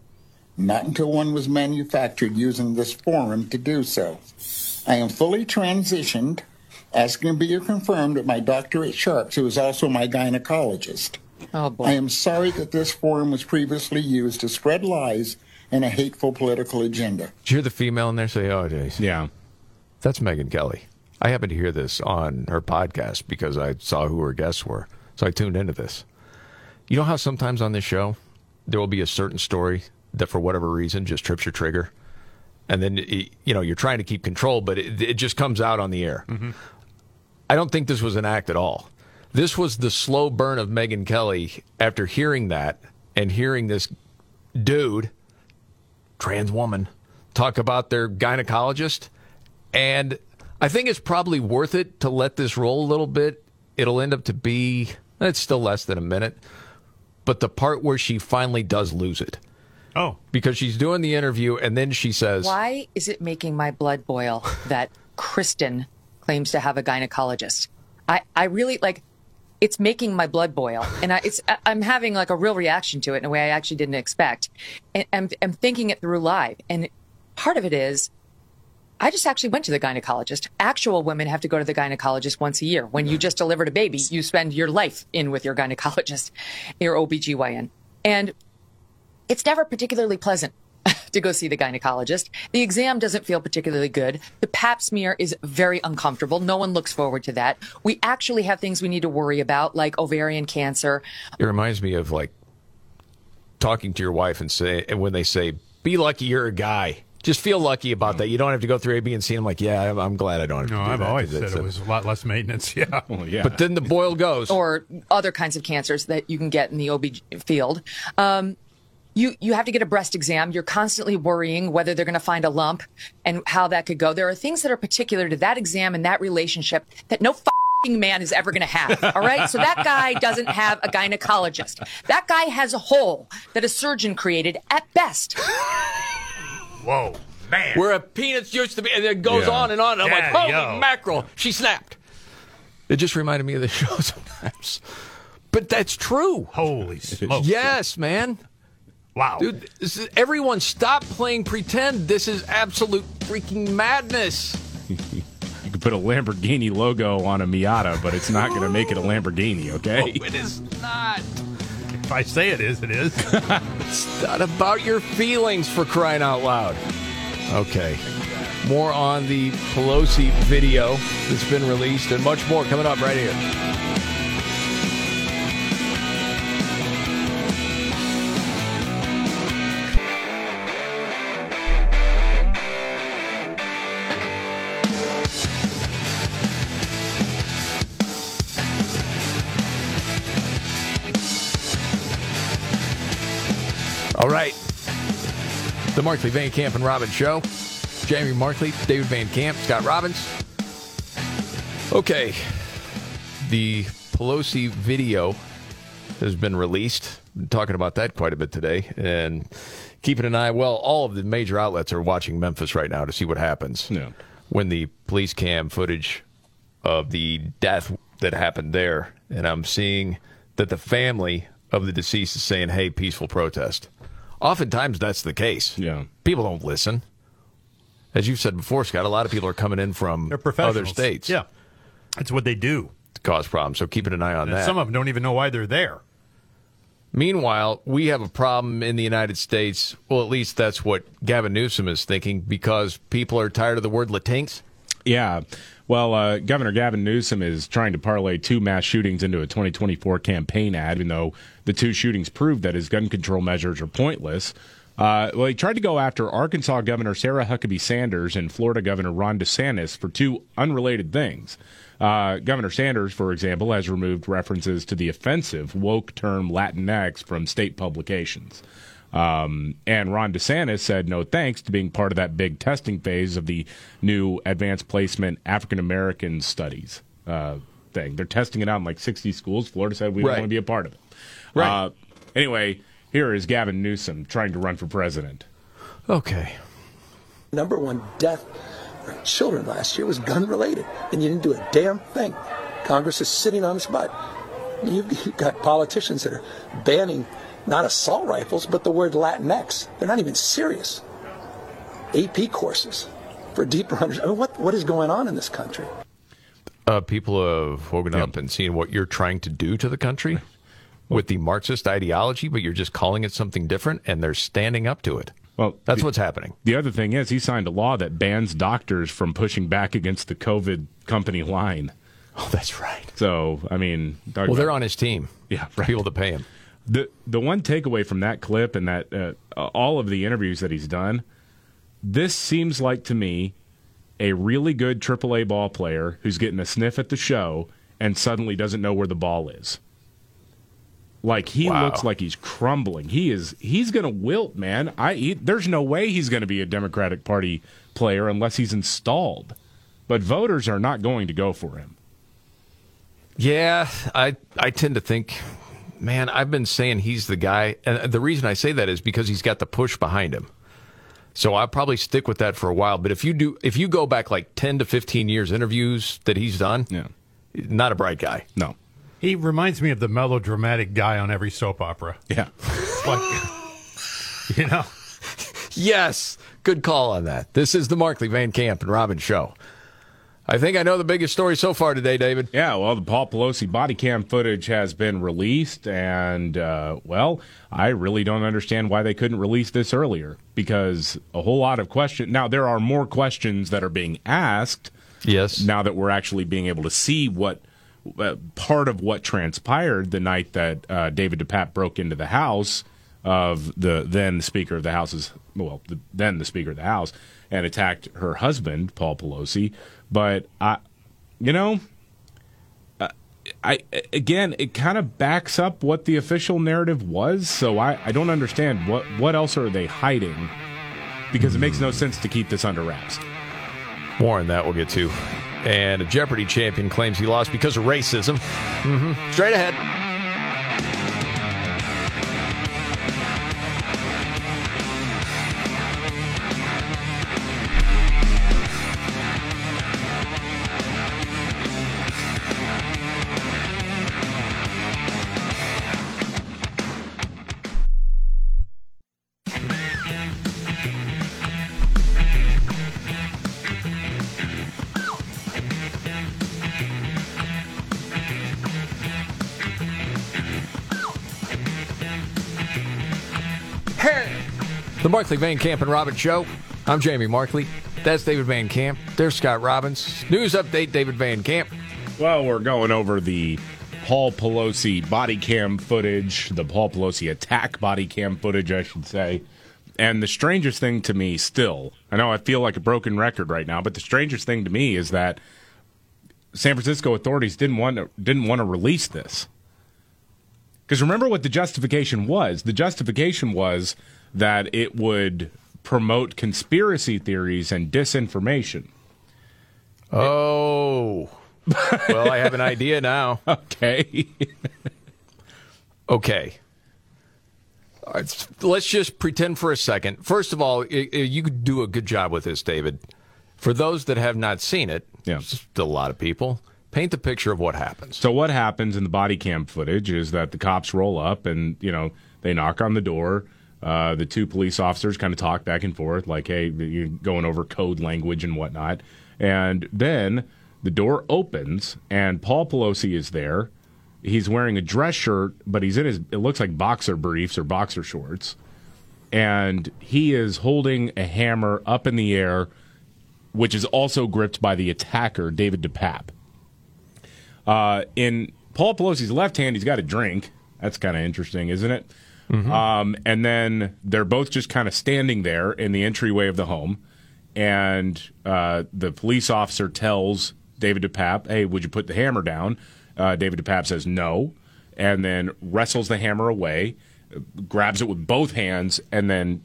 Not until one was manufactured using this forum to do so. I am fully transitioned, as can be confirmed at my doctor at Sharps, who is also my gynecologist. Oh, boy. I am sorry that this forum was previously used to spread lies and a hateful political agenda. Did you hear the female in there say, oh, geez. Yeah. That's Megyn Kelly. I happened to hear this on her podcast because I saw who her guests were. So I tuned into this. You know how sometimes on this show, there will be a certain story that for whatever reason just trips your trigger? And then, you know, you're trying to keep control, but it, it just comes out on the air. Mm-hmm. I don't think this was an act at all. This was the slow burn of Megyn Kelly after hearing that and hearing this dude, trans woman, talk about their gynecologist. And I think it's probably worth it to let this roll a little bit. It'll end up to be, it's still less than a minute, but the part where she finally does lose it. Oh. Because she's doing the interview and then she says, Why is it making my blood boil that Kristen claims to have a gynecologist? I, I really like it's making my blood boil, and I, it's I- I'm having like a real reaction to it in a way I actually didn't expect, and I'm, I'm thinking it through live, and part of it is. I just actually went to the gynecologist. Actual women have to go to the gynecologist once a year. When you just delivered a baby, you spend your life in with your gynecologist, your OBGYN. And it's never particularly pleasant to go see the gynecologist. The exam doesn't feel particularly good. The pap smear is very uncomfortable. No one looks forward to that. We actually have things we need to worry about, like ovarian cancer. It reminds me of like talking to your wife and say, and when they say, "Be lucky you're a guy." Just feel lucky about that. You don't have to go through A, B, and C. I'm like, yeah, I'm, I'm glad I don't have to No, do I've that, always 'cause said it a- was a lot less maintenance. Yeah. Well, yeah. But then the boil goes. or other kinds of cancers that you can get in the OB field. Um, you you have to get a breast exam. You're constantly worrying whether they're going to find a lump and how that could go. There are things that are particular to that exam and that relationship that no fing man is ever going to have. All right, so that guy doesn't have a gynecologist. That guy has a hole that a surgeon created at best. Whoa, man. Where a penis used to be, and it goes Yeah. on and on. And I'm like, holy Daddy-o. mackerel, she snapped. It just reminded me of the show sometimes. But that's true. Holy smoke. Yes, man. Wow. Dude, this is, everyone stop playing pretend. This is absolute freaking madness. You could put a Lamborghini logo on a Miata, but it's not going to make it a Lamborghini, okay? It is not. If I say it is, it is. It's not about your feelings for crying out loud. Okay. More on the Pelosi video that's been released and much more coming up right here. All right. The Markley Van Camp and Robbins Show. Jamie Markley, David Van Camp, Scott Robbins. Okay. The Pelosi video has been released. Been talking about that quite a bit today. And keeping an eye, well, all of the major outlets are watching Memphis right now to see what happens. Yeah. When the police cam footage of the death that happened there. And I'm seeing that the family of the deceased is saying, hey, peaceful protest. Oftentimes that's the case. Yeah. People don't listen. As you've said before, Scott, a lot of people are coming in from They're professionals. other states Yeah. That's what they do. to cause problems. So keeping an eye on And that. some of them don't even know why they're there. Meanwhile, we have a problem in the United States. Well, at least that's what Gavin Newsom is thinking because people are tired of the word Latinx. Yeah. Well, uh, Governor Gavin Newsom is trying to parlay two mass shootings into a 2024 campaign ad, even though the two shootings proved that his gun control measures are pointless. Uh, well, he tried to go after Arkansas Governor Sarah Huckabee Sanders and Florida Governor Ron DeSantis for two unrelated things. Uh, Governor Sanders, for example, has removed references to the offensive woke term Latinx from state publications. Um, and Ron DeSantis said no thanks to being part of that big testing phase of the new advanced placement African American studies uh, thing. They're testing it out in like 60 schools. Florida said we don't Right. want to be a part of it. Right. Uh, anyway, here is Gavin Newsom trying to run for president. Okay. Number one death for children last year was gun related, and you didn't do a damn thing. Congress is sitting on its butt. You've you've got politicians that are banning not assault rifles, but the word Latinx. They're not even serious. AP courses for deeper understanding. I mean, what, what is going on in this country? Uh, people have woken up and seen what you're trying to do to the country with the Marxist ideology, but you're just calling it something different, and they're standing up to it. Well, That's the- what's happening. The other thing is, he signed a law that bans doctors from pushing back against the COVID company line. Oh, that's right. So, I mean, talk Well, they're on his team. Yeah, right. People that pay him. The the one takeaway from that clip and that uh, all of the interviews that he's done, this seems like to me a really good AAA ball player who's getting a sniff at the show and suddenly doesn't know where the ball is. Like he Wow. looks like he's crumbling. He is. He's going to wilt, man. I. He, there's no way he's going to be a Democratic Party player unless he's installed. But voters are not going to go for him. Yeah, I I tend to think, man, I've been saying he's the guy, and the reason I say that is because he's got the push behind him. So I'll probably stick with that for a while. But if you do, if you go back like ten to fifteen years interviews that he's done, Yeah. not a bright guy. No. He reminds me of the melodramatic guy on every soap opera. Yeah. like, you know. Yes, good call on that. This is the Markley Van Camp and Robin show. I think I know the biggest story so far today, David. Yeah, well, the Paul Pelosi body cam footage has been released, and, uh, well, I really don't understand why they couldn't release this earlier because a whole lot of questions. Now, there are more questions that are being asked. Yes. Now that we're actually being able to see what uh, part of what transpired the night that uh, David DePape broke into the house of the then Speaker of the House's, well, the, then the Speaker of the House, and attacked her husband, Paul Pelosi. But I, you know, uh, I again, it kind of backs up what the official narrative was. So I, I don't understand what what else are they hiding? Because it makes no sense to keep this under wraps. More on that we'll get to. And a Jeopardy champion claims he lost because of racism. Mm-hmm. Straight ahead. Markley Van Camp and Robbins Show. I'm Jamie Markley. That's David Van Camp. There's Scott Robbins. News update, David Van Camp. Well, we're going over the Paul Pelosi body cam footage, the Paul Pelosi attack body cam footage, I should say. And the strangest thing to me still, I know I feel like a broken record right now, but the strangest thing to me is that San Francisco authorities didn't want to, didn't want to release this. Because remember what the justification was? The justification was that it would promote conspiracy theories and disinformation. Oh. well, I have an idea now. Okay. okay. Uh, right, let's just pretend for a second. First of all, you could do a good job with this, David. For those that have not seen it, yeah. still a lot of people, paint the picture of what happens. So what happens in the body cam footage is that the cops roll up and, you know, they knock on the door. Uh, the two police officers kind of talk back and forth, like, hey, you're going over code language and whatnot. And then the door opens, and Paul Pelosi is there. He's wearing a dress shirt, but he's in his, it looks like boxer briefs or boxer shorts. And he is holding a hammer up in the air, which is also gripped by the attacker, David DePape. Uh, in Paul Pelosi's left hand, he's got a drink. That's kind of interesting, isn't it? Mm-hmm. Um, and then they're both just kind of standing there in the entryway of the home. And uh, the police officer tells David DePape, hey, would you put the hammer down? Uh, David DePape says no, and then wrestles the hammer away, grabs it with both hands, and then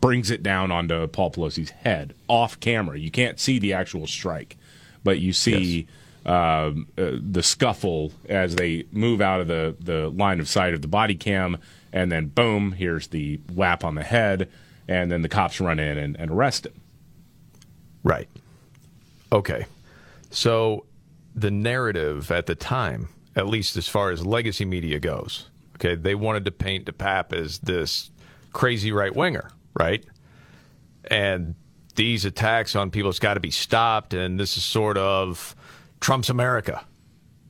brings it down onto Paul Pelosi's head off camera. You can't see the actual strike, but you see. Yes. Um, uh, the scuffle as they move out of the, the line of sight of the body cam and then boom, here's the whap on the head, and then the cops run in and, and arrest him. Right. Okay. So the narrative at the time, at least as far as legacy media goes, okay, they wanted to paint DePape as this crazy right winger, right? And these attacks on people has got to be stopped, and this is sort of Trump's America.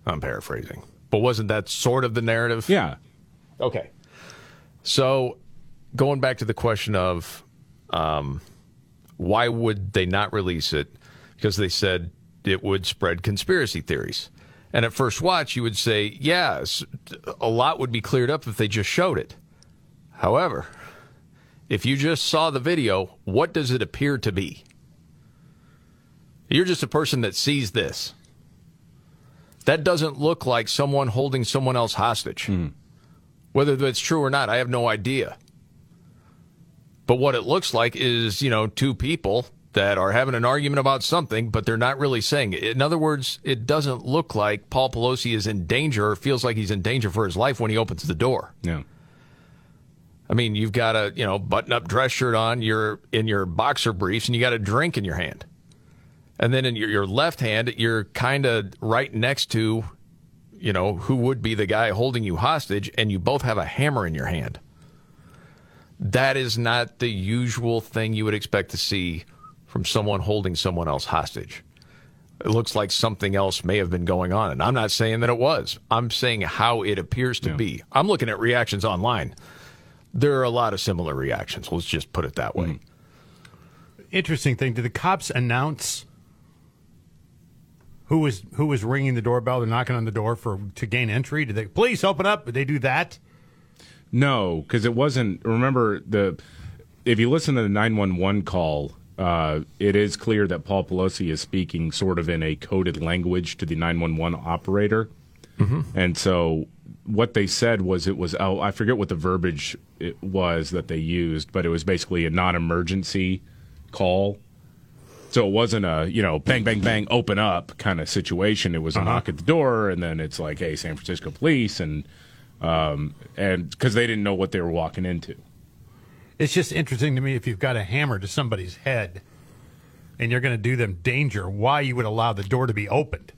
I'm paraphrasing. But wasn't that sort of the narrative? Yeah. Okay. So, going back to the question of um, why would they not release it? Because they said it would spread conspiracy theories. And at first watch, you would say, yes, a lot would be cleared up if they just showed it. However, if you just saw the video, what does it appear to be? You're just a person that sees this. That doesn't look like someone holding someone else hostage. Mm. Whether that's true or not, I have no idea. But what it looks like is, you know, two people that are having an argument about something, but they're not really saying it. In other words, it doesn't look like Paul Pelosi is in danger or feels like he's in danger for his life when he opens the door. Yeah. I mean, you've got a, you know, button up dress shirt on, you're in your boxer briefs, and you got a drink in your hand. And then in your, your left hand, you're kind of right next to you know, who would be the guy holding you hostage, and you both have a hammer in your hand. That is not the usual thing you would expect to see from someone holding someone else hostage. It looks like something else may have been going on. And I'm not saying that it was. I'm saying how it appears to be. I'm looking at reactions online. There are a lot of similar reactions. Let's just put it that way. Hmm. Interesting thing. Did the cops announce who was who was ringing the doorbell? They're knocking on the door for to gain entry. Did they please open up? Did they do that? No, because it wasn't. Remember the if you listen to the nine one one call, uh, it is clear that Paul Pelosi is speaking sort of in a coded language to the nine one one operator, and so what they said was it was oh I forget what the verbiage it was that they used, but it was basically a non-emergency call. So it wasn't a you know bang bang bang open up kind of situation. It was a knock at the door, and then it's like hey San Francisco police, and um, and because they didn't know what they were walking into. It's just interesting to me if you've got a hammer to somebody's head and you're going to do them danger, why you would allow the door to be opened.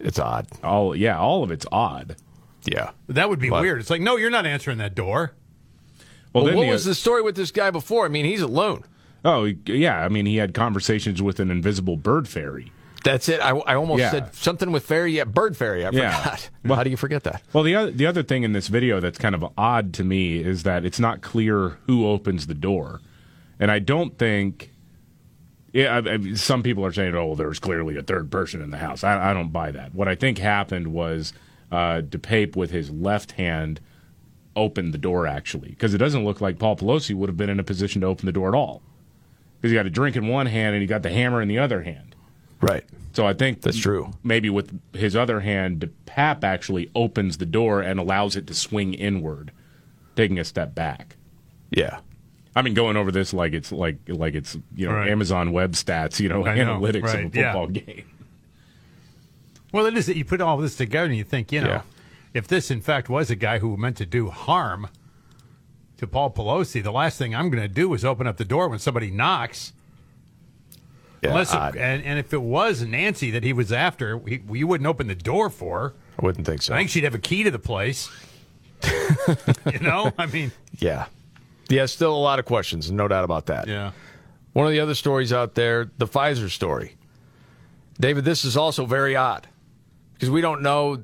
It's odd. All yeah, all of it's odd. Yeah. That would be But- weird. It's like, no, you're not answering that door. Well, then what the- was the story with this guy before? I mean, he's alone. Oh yeah, I mean he had conversations with an invisible bird fairy. That's it. I, I almost Yeah. said something with fairy. Yeah, bird fairy. I Yeah. forgot. How do you forget that? Well, the other the other thing in this video that's kind of odd to me is that it's not clear who opens the door, and I don't think. Yeah, I, I, some people are saying, "Oh, there's clearly a third person in the house." I, I don't buy that. What I think happened was uh, DePape with his left hand opened the door actually, because it doesn't look like Paul Pelosi would have been in a position to open the door at all, because he got a drink in one hand and he got the hammer in the other hand. Right. So I think that's true. Maybe with his other hand, Pap actually opens the door and allows it to swing inward, taking a step back. Yeah. I mean, going over this like it's like like it's you know Right. Amazon Web Stats, you know, I know, analytics right, of a yeah. football game. Well, it is that you put all this together and you think, you know, Yeah. if this in fact was a guy who meant to do harm to Paul Pelosi, the last thing I'm going to do is open up the door when somebody knocks. Yeah, Unless it- and, and if it was Nancy that he was after, he, you wouldn't open the door for her. I wouldn't think so. I think she'd have a key to the place. you know, I mean, Yeah. Yeah, still a lot of questions, no doubt about that. Yeah. One of the other stories out there, the Pfizer story. David, this is also very odd because we don't know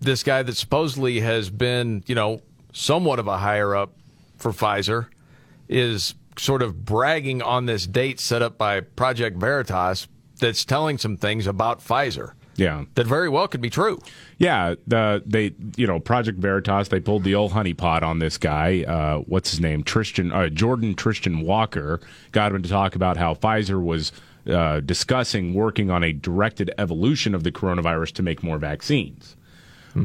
this guy that supposedly has been, you know, somewhat of a higher up for Pfizer is sort of bragging on this date set up by Project Veritas that's telling some things about Pfizer Yeah. that very well could be true. Yeah, the they you know Project Veritas they pulled the old honeypot on this guy. Uh, what's his name? Trishton uh, Jordon Trishton Walker got him to talk about how Pfizer was uh, discussing working on a directed evolution of the coronavirus to make more vaccines.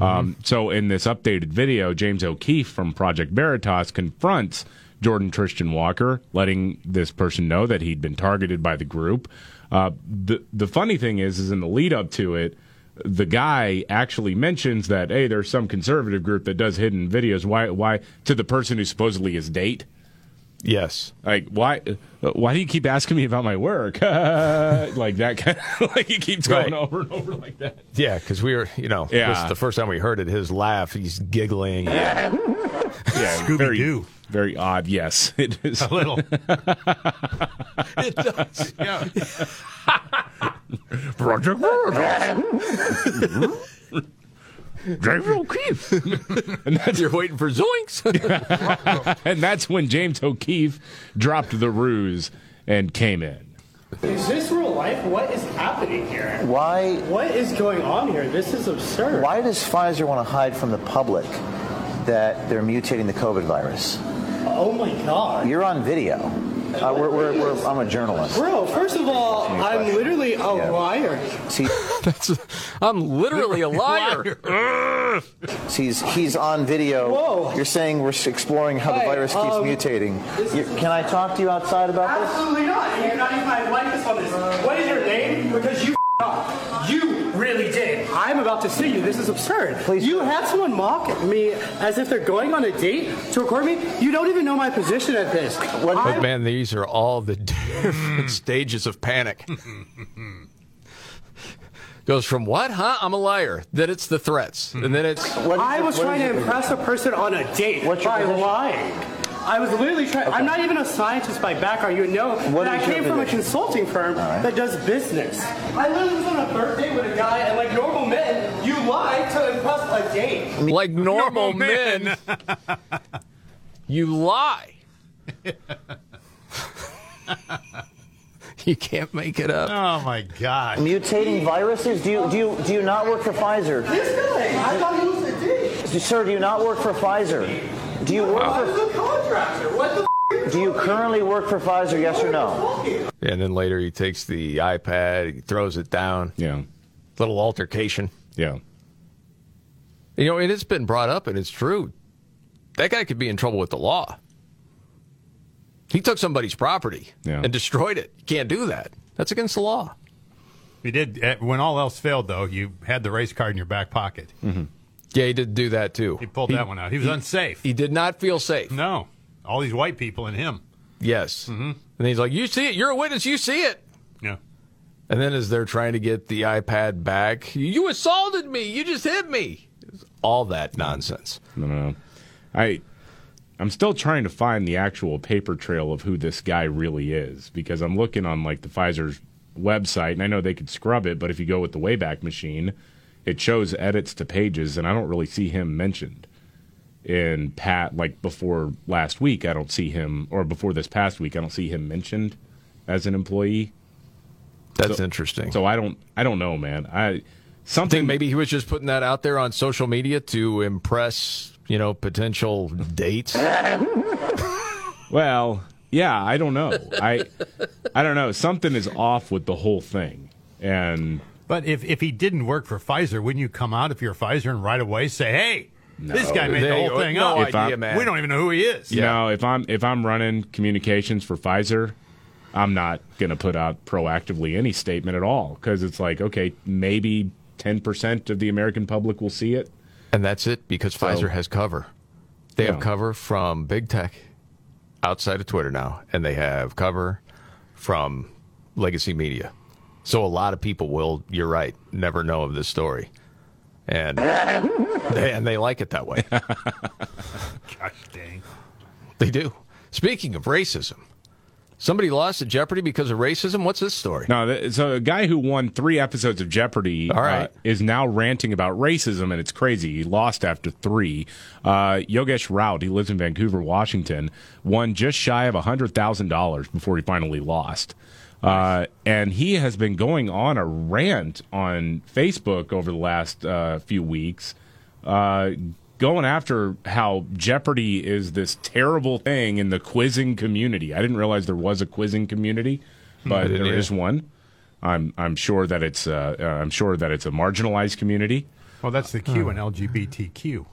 Um, so in this updated video, James O'Keefe from Project Veritas confronts Jordon Trishton Walker, letting this person know that he'd been targeted by the group. Uh, the the funny thing is, is in the lead up to it, the guy actually mentions that hey, there's some conservative group that does hidden videos. Why why to the person who supposedly is date? Yes. Like why uh, why do you keep asking me about my work? like that kind of, like he keeps going Right. over and over like that. Yeah, because we were, you know, Yeah. this is the first time we heard it. His laugh, he's giggling. Yeah, Scooby very, very odd. Yes, it is A little. it does. Yeah. Project James O'Keefe. and that's, You're waiting for zoinks. and that's when James O'Keefe dropped the ruse and came in. Is this real life? What is happening here? Why? What is going on here? This is absurd. Why does Pfizer want to hide from the public that they're mutating the COVID virus? Oh my god. You're on video. Uh, we're, we're, we're, I'm a journalist. Bro, first of all, I'm literally a liar. See, That's, I'm literally a liar. See, he's, he's on video. Whoa. You're saying we're exploring how the virus keeps um, mutating. You, can I talk to you outside about this? Absolutely not. You cannot use my likeness on this. What is your name? Because you up. You really did. I'm about to sue you. This is absurd. Please. You had someone mock me as if they're going on a date to record me. You don't even know my position at this. What- oh, I- But man, these are all the different hmm. stages of panic. Goes from what? Huh? I'm a liar. Then it's the threats, and then it's. I was trying to impress a person on a date by lying. I was literally trying. I'm not even a scientist by background. You know What that I came from a consulting firm right. that does business. I literally was on a third date with a guy, and like normal men, you lie to impress a date. Like normal men, you lie. you can't make it up. Oh my God! Mutating viruses? Do you do you do you not work for Pfizer? This guy, I thought he was a date. Sir, do you not work for Pfizer? Do you work I was for a contractor. What the? Do you currently work for Pfizer? Yes or no? And then later he takes the iPad, he throws it down. Yeah. Little altercation. Yeah. You know, and it's been brought up, and it's true. That guy could be in trouble with the law. He took somebody's property Yeah. and destroyed it. You can't do that. That's against the law. You did uh, when all else failed, though. You had the race card in your back pocket. Mm-hmm. Yeah, he did do that too. He pulled that one out. He was unsafe. He did not feel safe. No, all these white people and him. Yes. Mm-hmm. And he's like, "You see it? You're a witness. You see it." Yeah. And then as they're trying to get the iPad back, you assaulted me. You just hit me. All that nonsense. No, no, no. I, I'm still trying to find the actual paper trail of who this guy really is because I'm looking on like the Pfizer's website, and I know they could scrub it, but if you go with the Wayback Machine, it shows edits to pages, and I don't really see him mentioned. In Pat, like before last week, I don't see him, or before this past week, I don't see him mentioned as an employee. That's So- interesting. So I don't, I don't know, man. I I something think maybe he was just putting that out there on social media to impress, you know, potential dates. Well, yeah, I don't know. I I don't know. Something is off with the whole thing. And But if, if he didn't work for Pfizer, wouldn't you come out if you're Pfizer and right away say, "Hey, this guy made the whole thing no up"? Idea, man. We don't even know who he is. you know, if I'm if I'm running communications for Pfizer, I'm not going to put out proactively any statement at all because it's like, okay, maybe 10% of the American public will see it. And that's it because So- Pfizer has cover. They have Yeah. cover from big tech outside of Twitter now, and they have cover from legacy media. So a lot of people will, you're right, never know of this story. And they, and they like it that way. Gosh dang. They do. Speaking of racism, somebody lost at Jeopardy because of racism. What's this story? No, th- so a guy who won three episodes of Jeopardy All right. uh, is now ranting about racism, and it's crazy. He lost after three. Uh, Yogesh Raut, he lives in Vancouver, Washington, won just shy of $100,000 before he finally lost. Uh, and he has been going on a rant on Facebook over the last uh, few weeks, uh, going after how Jeopardy is this terrible thing in the quizzing community. I didn't realize there was a quizzing community, but didn't there either. is one. I'm I'm sure that it's uh, uh, I'm sure that it's a marginalized community. Well, that's the Q in LGBTQ.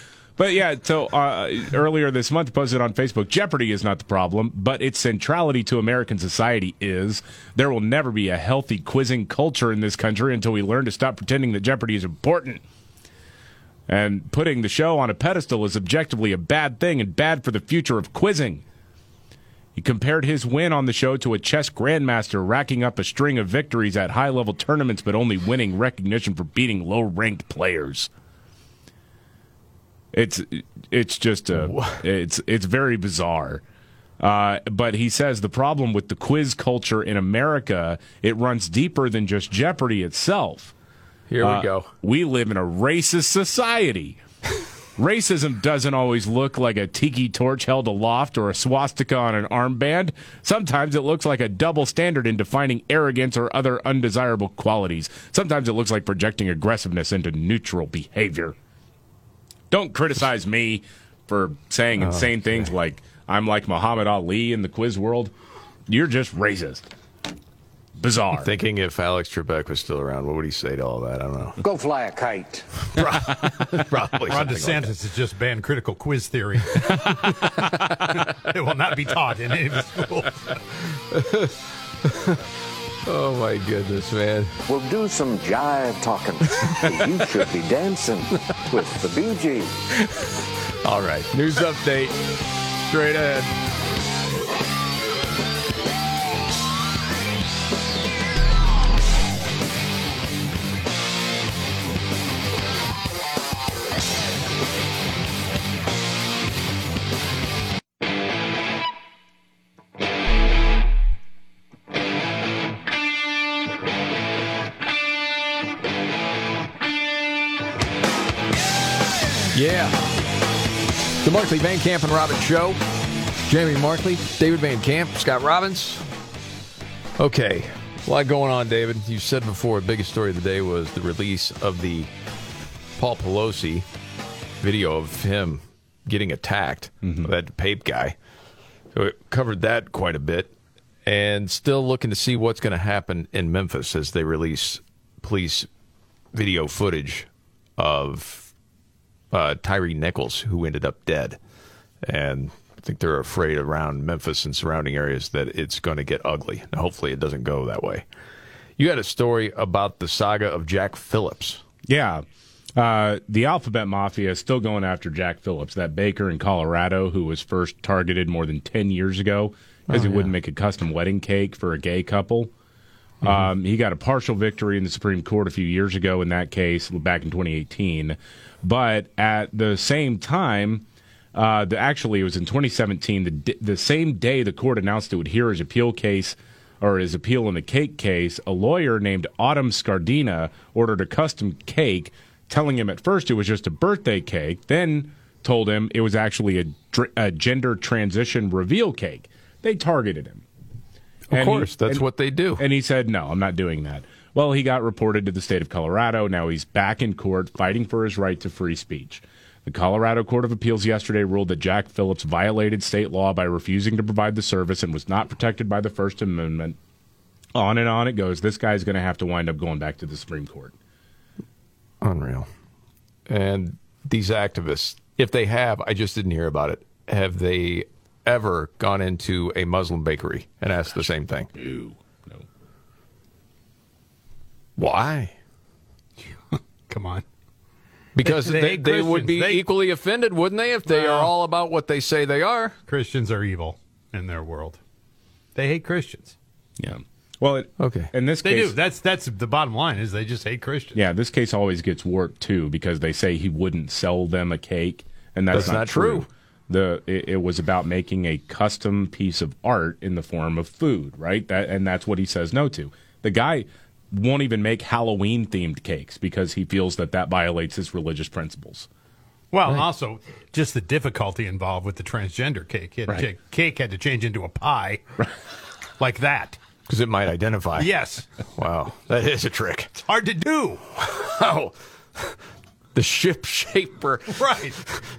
But yeah, so uh, earlier this month, posted on Facebook, Jeopardy is not the problem, but its centrality to American society is. There will never be a healthy quizzing culture in this country until we learn to stop pretending that Jeopardy is important. And putting the show on a pedestal is objectively a bad thing and bad for the future of quizzing. He compared his win on the show to a chess grandmaster racking up a string of victories at high level tournaments, but only winning recognition for beating low ranked players. It's it's just a it's it's very bizarre. Uh, but he says the problem with the quiz culture in America it runs deeper than just Jeopardy itself. Here we Uh, go. We live in a racist society. Racism doesn't always look like a tiki torch held aloft or a swastika on an armband. Sometimes it looks like a double standard in defining arrogance or other undesirable qualities. Sometimes it looks like projecting aggressiveness into neutral behavior. Don't criticize me for saying oh, insane things like I'm like Muhammad Ali in the quiz world. You're just racist. Bizarre. Thinking if Alex Trebek was still around, what would he say to all that? I don't know. Go fly a kite. Probably Ron something DeSantis like has just banned critical quiz theory. it will not be taught in any of the schools. Oh my goodness, man! We'll do some jive talking. you should be dancing with the Bee Gees. All right, news update straight ahead. Markley Van Camp and Robbins Show. Jamie Markley, David Van Camp, Scott Robbins. Okay, a lot going on, David. You said before, the biggest story of the day was the release of the Paul Pelosi video of him getting attacked, mm-hmm. by that Pape guy. So it covered that quite a bit. And still looking to see what's going to happen in Memphis as they release police video footage of uh, Tyre Nichols, who ended up dead. And I think they're afraid around Memphis and surrounding areas that it's going to get ugly. Now, hopefully, it doesn't go that way. You had a story about the saga of Jack Phillips. Yeah. Uh, the Alphabet Mafia is still going after Jack Phillips, that baker in Colorado who was first targeted more than 10 years ago because Oh, he yeah. wouldn't make a custom wedding cake for a gay couple. Mm-hmm. Um, he got a partial victory in the Supreme Court a few years ago in that case, back in 2018. But at the same time, uh, the, actually, it was in 2017, the, the same day the court announced it would hear his appeal case or his appeal in the cake case, a lawyer named Autumn Scardina ordered a custom cake, telling him at first it was just a birthday cake, then told him it was actually a, a gender transition reveal cake. They targeted him. Of course, that's what they do. And he said, no, I'm not doing that. Well, he got reported to the state of Colorado. Now he's back in court fighting for his right to free speech. The Colorado Court of Appeals yesterday ruled that Jack Phillips violated state law by refusing to provide the service and was not protected by the First Amendment. On and on it goes. This guy's going to have to wind up going back to the Supreme Court. Unreal. And these activists, if they have, I just didn't hear about it. Have they ever gone into a Muslim bakery and asked the same thing? No. No. Why? Come on. Because They- they, they they, would be They- equally offended, wouldn't they, if they Well- are all about what they say they are? Christians are evil in their world. They hate Christians. Yeah. Well, it, okay. In this They case, do. That's that's the bottom line. Is they just hate Christians. Yeah, this case always gets warped too because they say he wouldn't sell them a cake, and that's, That's not true. The it, it was about making a custom piece of art in the form of food, right? That and that's what he says no to. The guy won't even make Halloween themed cakes because he feels that that violates his religious principles. Well, and also just the difficulty involved with the transgender cake. It, Right. Cake had to change into a pie, like that. Because it might identify. Yes, Wow, that is a trick. it's hard to do. Oh, the ship shaper Right.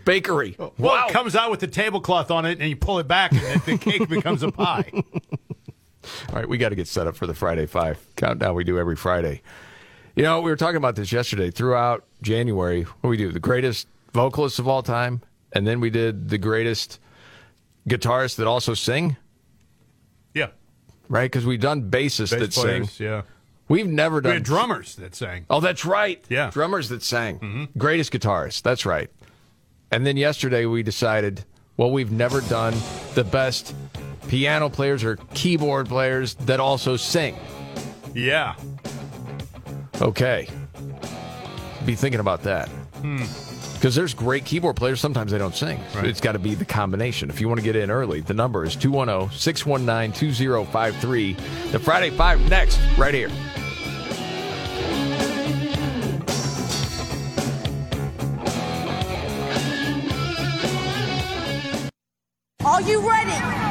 bakery. Well, wow. it comes out with the tablecloth on it, and you pull it back, and the cake becomes a pie. All right, we got to get set up for the Friday Five countdown we do every Friday. You know, we were talking about this yesterday. Throughout January, what we do, the greatest vocalists of all time, and then we did the greatest guitarists that also sing, Yeah, right? Because we've done bassists bass that players. sing. Yeah, We've never we done had drummers that sang. Oh, that's right. Yeah. Mm-hmm. Drummers that sang. Greatest guitarists. That's right. And then yesterday we decided, well, we've never done the best piano players or keyboard players that also sing. Yeah, Okay. Be thinking about that. Hmm. Because there's great keyboard players. Sometimes they don't sing. Right. It's got to be the combination. If you want to get in early, the number is 210 619 2053. The Friday Five next, right here. Are you ready?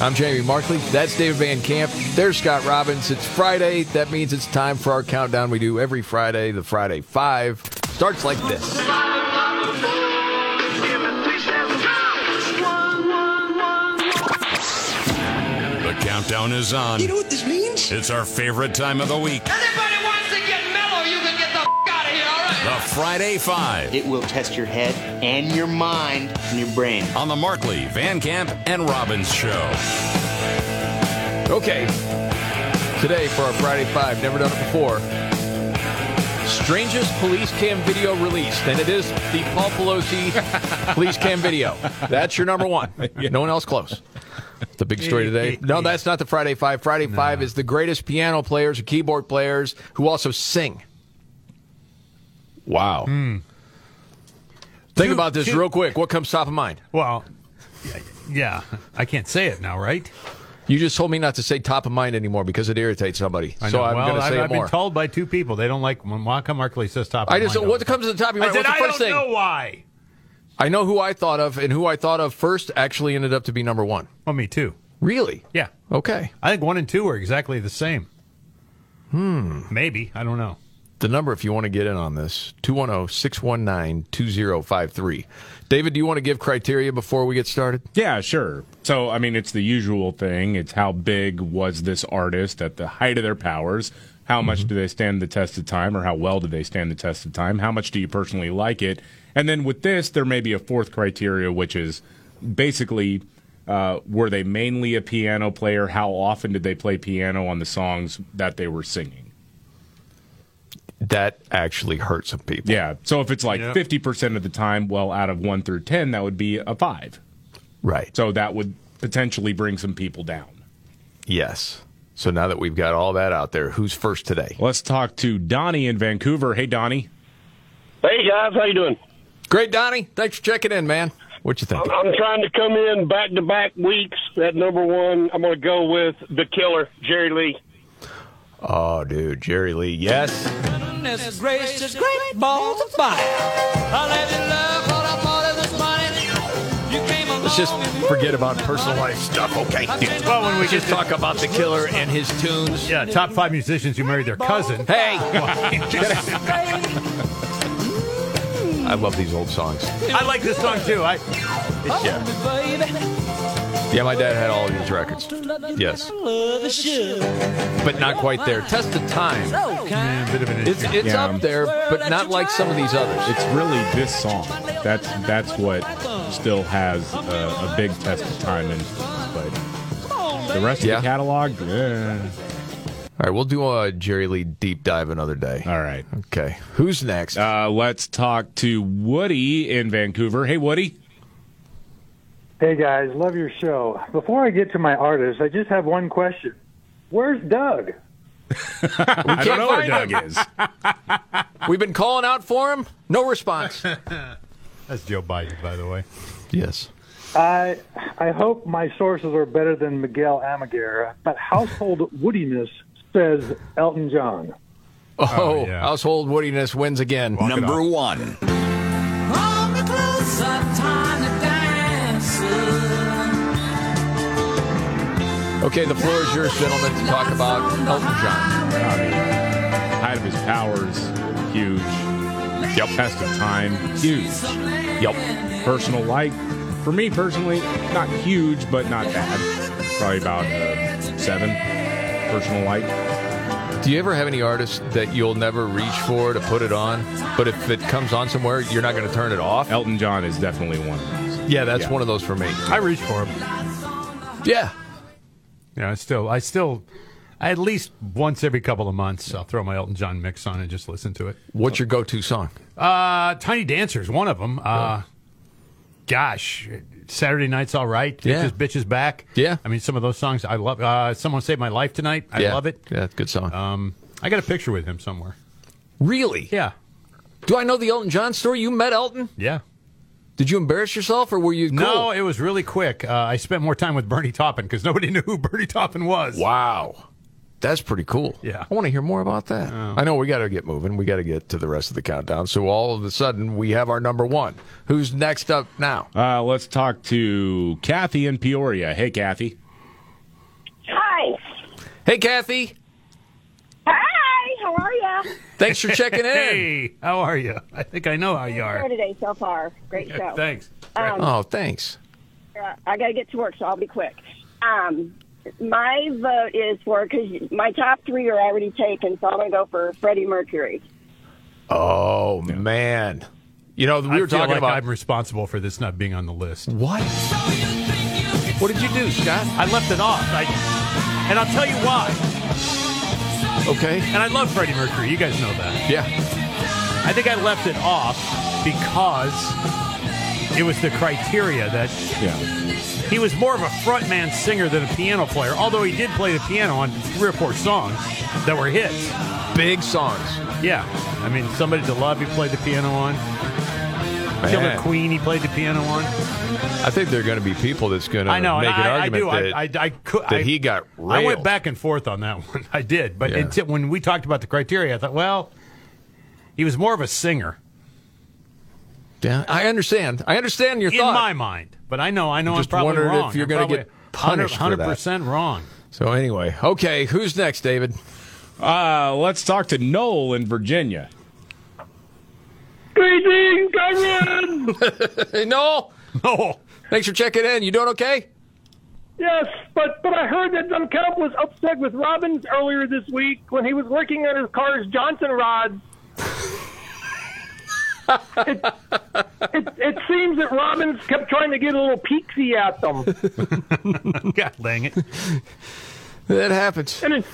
I'm Jamie Markley. That's David Van Camp. There's Scott Robbins. It's Friday. That means it's time for our countdown we do every Friday. The Friday Five starts like this. The countdown is on. You know what this means? It's our favorite time of the week. Anybody Friday Five It will test your head and your mind and your brain. on the Markley, Van Camp, and Robbins Show. Okay. Today for our Friday Five, never done it before. strangest police cam video released, and it is the Paul Pelosi police cam video. That's your number one. No one else close. The big story today. No, that's not the Friday Five. Friday Five is the greatest piano players or keyboard players who also sing. Wow. Hmm. Think Two- about this two- real quick. What comes top of mind? Well, yeah, I can't say it now, right? You just told me not to say top of mind anymore because it irritates somebody. I so know. I'm well, going to I've, say I've it more. been told by two people they don't like when Waka Markley says top. I just mind what comes to the top of your I said, What's the I first don't thing? know why. I know who I thought of, and who I thought of first actually ended up to be number one. Well, me too. Really? Yeah. Okay. I think one and two are exactly the same. Hmm. Maybe. I don't know. The number, if you want to get in on this, oh, 210 619 2053. David, do you want to give criteria before we get started? Yeah, sure. So, I mean, it's the usual thing. It's how big was this artist at the height of their powers? How much do they stand the test of time, or how well do they stand the test of time? How much do you personally like it? And then with this, there may be a fourth criteria, which is basically uh, were they mainly a piano player? How often did they play piano on the songs that they were singing? That actually hurt some people. Yeah. So if it's like Yep. 50% of the time, well, out of 1 through 10, that would be a 5. Right. So that would potentially bring some people down. Yes. So now that we've got all that out there, who's first today? Let's talk to Donnie in Vancouver. Hey, Donnie. Hey guys, how you doing? Great, Donnie. Thanks for checking in, man. What you think? I'm trying to come in back to back weeks. At number one, I'm going to go with the killer, Jerry Lee. Oh, dude, Jerry Lee. Yes. Goodness gracious, great balls of fire. I let you love what I thought it was money. You came along Let's just forget about personal life stuff, okay? Well, when we just talk about the killer and his tunes. Yeah, top five musicians who married their cousin. Hey! I love these old songs. I like this song too. I oh, Yeah. Yeah, my dad had all of these records. Yes. But not quite there. Test of time. Yeah, a bit of an It's, issue. it's Yeah. up there, but not like some of these others. It's really this song. That's that's what still has a, a big test of time in but the rest of Yeah. the catalog, eh. All right, we'll do a Jerry Lee deep dive another day. All right. Okay. Who's next? Uh, let's talk to Woody in Vancouver. Hey, Woody. Hey guys, love your show. Before I get to my artist, I just have one question. Where's Doug? I don't know where find Doug him. is. We've been calling out for him. No response. That's Joe Biden, by the way. yes. I I hope my sources are better than Miguel Almaguer, but household woodiness says Elton John. Oh, oh, yeah. household woodiness wins again. Number one. Okay, the floor is yours, gentlemen, to talk about Elton John. I mean, height of his powers, huge. Yep. Test of time, huge. Yep. Personal like, for me personally, not huge, but not bad. Probably about uh, seven. Personal like. Do you ever have any artists that you'll never reach for to put it on, but if it comes on somewhere, you're not going to turn it off? Elton John is definitely one of those. Yeah, that's Yeah. one of those for me. I reach for him. Yeah. Yeah, I still, I still, at least once every couple of months, I'll throw my Elton John mix on and just listen to it. What's your go-to song? Uh, Tiny Dancer's one of them. Uh, gosh, Saturday Night's all right. Yeah. Bitches, bitches back. Yeah. I mean, some of those songs I love. Uh, Someone Saved My Life Tonight. I yeah. love it. Yeah, good song. Um, I got a picture with him somewhere. really? Yeah. Do I know the Elton John story? You met Elton? Yeah. Did you embarrass yourself, or were you cool? No, it was really quick. Uh, I spent more time with Bernie Taupin because nobody knew who Bernie Taupin was. Wow. That's pretty cool. Yeah. I want to hear more about that. I know we got to get moving. We got to get to the rest of the countdown. So all of a sudden, we have our number one. Who's next up now? Uh, let's talk to Kathy in Peoria. Hey, Kathy. Hi. Hey, Kathy. Hi. How are you? Thanks for checking in. Hey, how are you? I think I know how you are. today so far? Great show. Thanks. Um, Oh, thanks. uh, I got to get to work, so I'll be quick. Um, my vote is for because my top three are already taken, so I'm going to go for Freddie Mercury. Oh man. You know, we I were feel talking like about I'm responsible for this not being on the list. what? What did you do, Scott? I left it off. I, and I'll tell you why. Okay. And I love Freddie Mercury. You guys know that. Yeah. I think I left it off because it was the criteria that Yeah. he was more of a frontman singer than a piano player. Although he did play the piano on three or four songs that were hits, big songs. Yeah, I mean, somebody to love he played the piano on. Killer Man. Queen he played the piano on. I think there are going to be people that's going to I know, make an I, I argument do. that, I, I, I could, that I, he got I went back and forth on that one. I did, but Yeah. until, when we talked about the criteria, I thought, well, he was more of a singer Yeah, I understand. I understand your in thought. my mind. But I know, I know, Just I'm probably wondered wrong. if you're gonna get punished for that. 100 percent wrong. So anyway, okay, who's next, David? Uh, let's talk to Noel in Virginia. Greetings, Kevin! hey, Noel. No. Thanks for checking in. You doing okay? Yes, but but I heard that Dunkelp was upset with Robbins earlier this week when he was working on his car's Johnson rods. it, it, it seems that Robbins kept trying to get a little peeksy at them. God dang it. That happens. And in,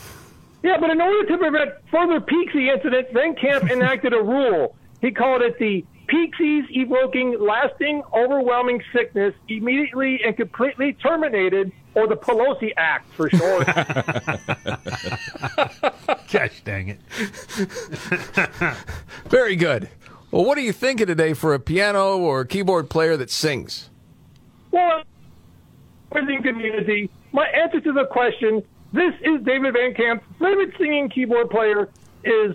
yeah, but in order to prevent further Peaksy incidents, Van Camp enacted a rule. He called it the Peaksies evoking lasting, overwhelming sickness immediately and completely terminated, or the Pelosi Act for short. Gosh dang it. Very good. Well, what are you thinking today for a piano or keyboard player that sings? well, within community, my answer to the question, this is David Van Camp's favorite singing keyboard player, is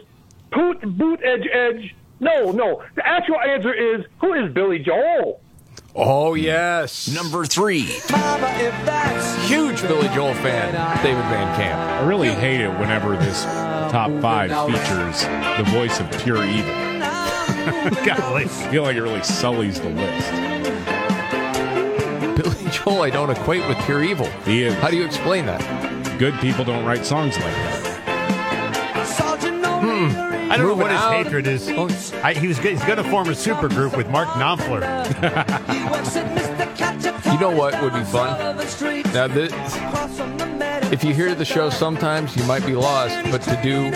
Poot Boot Edge Edge. No, no. The actual answer is, who is Billy Joel? Oh yes, number three. Huge Billy Joel fan, David Van Camp. I really hate it whenever this top five features the voice of pure evil. Golly. I feel like it really sullies the list. Billy Joel, I don't equate with pure evil. He is. How do you explain that? Good people don't write songs like that. I don't know what his out. hatred is. Oh, I, he was he's going to form a super group with Mark Knopfler. You know what would be fun? Now, this, if you hear the show sometimes, you might be lost, but to do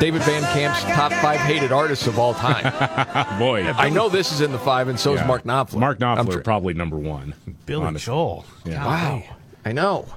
David Van Camp's top five hated artists of all time. Boy, I know this is in the five, and so is Mark Knopfler. Mark Knopfler tr- probably number one. Billy honestly. Joel. Yeah. Wow. I know.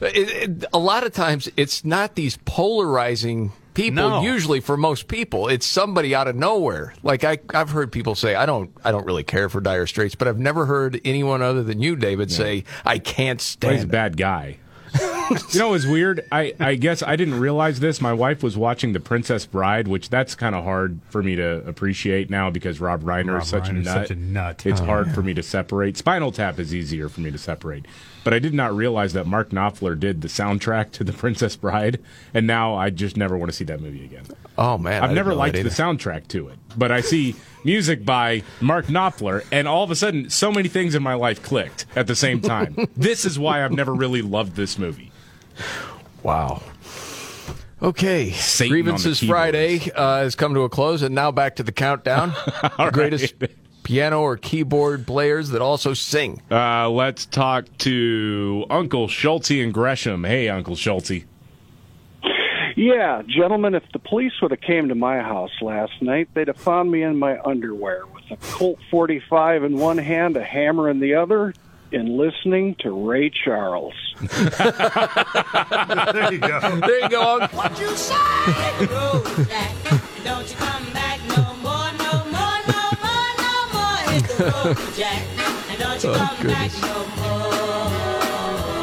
It, it, a lot of times, it's not these polarizing people. No. Usually, for most people, it's somebody out of nowhere. Like I, I've heard people say, "I don't, I don't really care for Dire Straits," but I've never heard anyone other than you, David, say, "I can't stand Well, he's a bad guy. you know, it was weird. I, I guess I didn't realize this. My wife was watching The Princess Bride, which that's kind of hard for me to appreciate now because Rob Reiner Rob is such a Reiner's nut. such a nut. It's Oh, hard for me to separate. Spinal Tap is easier for me to separate. But I did not realize that Mark Knopfler did the soundtrack to The Princess Bride, and now I just never want to see that movie again. Oh man, I I've didn't never liked the soundtrack to it, but I see music by Mark Knopfler, and all of a sudden, so many things in my life clicked at the same time. this is why I've never really loved this movie. Wow. Okay, Satan grievances. Friday uh, has come to a close, and now back to the countdown. All the greatest right. piano or keyboard players that also sing. Uh, let's talk to Uncle Schulte and Gresham. Hey, Uncle Schulte. Yeah, gentlemen, if the police would have came to my house last night, they'd have found me in my underwear with a Colt 45 in one hand, a hammer in the other, and listening to Ray Charles. there you go. There you go. What you say? Don't you come back no more, no more, no more, no more. Hit the road, Jack. And don't you Oh, come goodness. back no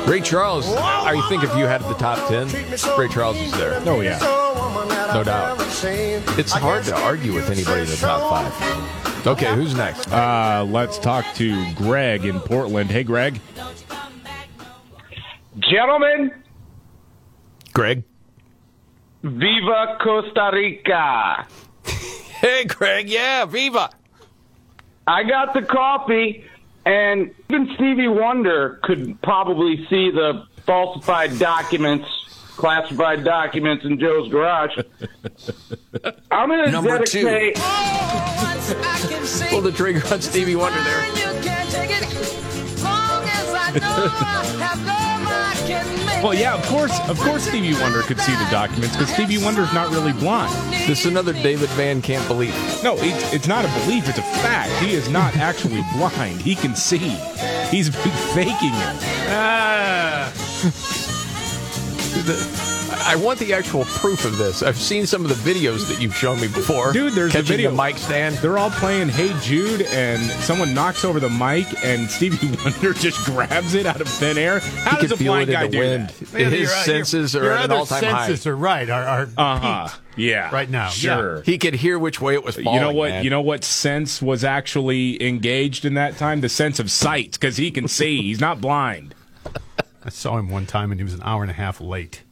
more. Ray Charles, I think if you had the top 10, Ray Charles is there. Oh, yeah. No doubt. It's hard to argue with anybody in the top five. Okay, who's next? Uh, let's talk to Greg in Portland. Hey, Greg. Gentlemen, Greg. viva Costa Rica. Hey, Greg. Yeah, Viva. I got the coffee, and even Stevie Wonder could probably see the falsified documents, classified documents in Joe's garage. I'm going to Number two. dedicate. Pull the trigger on Stevie Wonder there. You can't take it long as I Well, yeah, of course, of course, Stevie Wonder could see the documents because Stevie Wonder's not really blind. This is another David Van Can't believe. No, it's, it's not a belief; it's a fact. He is not actually blind. He can see. He's faking it. Ah. The- I want the actual proof of this. I've seen some of the videos that you've shown me before. Dude, there's a video. the mic stand. They're all playing "Hey Jude," and someone knocks over the mic, and Stevie Wonder just grabs it out of thin air. How He does a blind guy do wind. that? His your- senses are your at an other all-time high. senses are right. Are, are Uh-huh. peaked Yeah. right now. Sure. He could hear which way it was falling. you know what? man. You know what sense was actually engaged in that time? The sense of sight, because he can see. He's not blind. I saw him one time and he was an hour and a half late.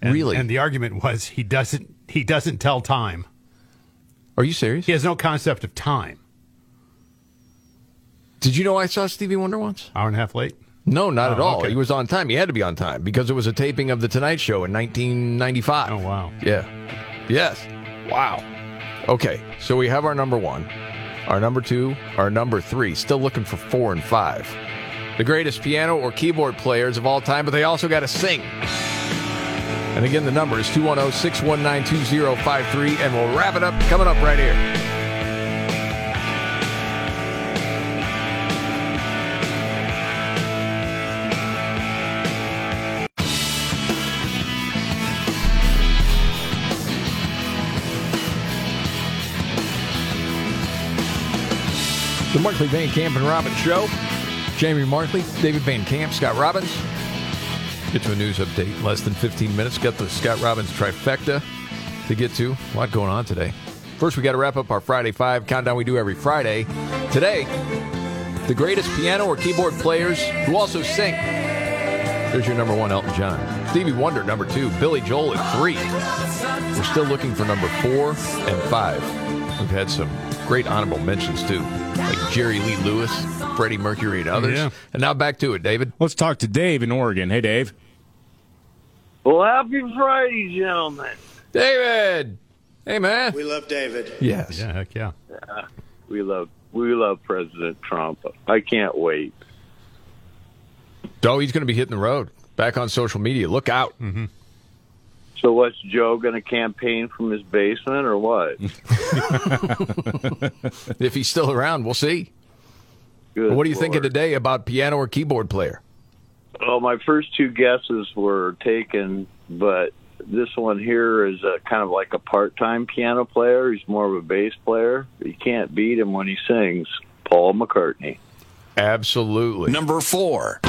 And, Really? And the argument was he doesn't he doesn't tell time. Are you serious? He has no concept of time. Did you know I saw Stevie Wonder once? Hour and a half late. No, not Oh, at all. okay. He was on time. He had to be on time because it was a taping of The Tonight Show in 1995. Oh wow. Yeah. Yes. Wow. Okay, so we have our number one, our number two, our number three. Still looking for four and five. The greatest piano or keyboard players of all time, but they also got to sing. And again, the number is 210 619 2053, and we'll wrap it up coming up right here. The Markley Van Camp and Robbins Show. Jamie Markley, David Van Camp, Scott Robbins. Get to a news update in less than 15 minutes. Got the Scott Robbins trifecta to get to. A lot going on today. First, we got to wrap up our Friday Five countdown we do every Friday. Today, the greatest piano or keyboard players who also sing. There's your number one, Elton John. Stevie Wonder, number two. Billy Joel at three. We're still looking for number four and five. We've had some great honorable mentions too, like Jerry Lee Lewis, Freddie Mercury, and others. Yeah. And now back to it, David. Let's talk to Dave in Oregon. Hey, Dave. Well, happy Friday, gentlemen. David. Hey, man. We love David. Yes. Yeah, heck yeah. Yeah, we love we love President Trump. I can't wait. Oh, he's going to be hitting the road. Back on social media. Look out. Mm-hmm. So, what's Joe going to campaign from his basement or what? if he's still around, we'll see. Good what are you thinking today about piano or keyboard player? Well, my first two guesses were taken, but this one here is a, kind of like a part-time piano player. He's more of a bass player. You can't beat him when he sings. Paul McCartney. Absolutely. Number four.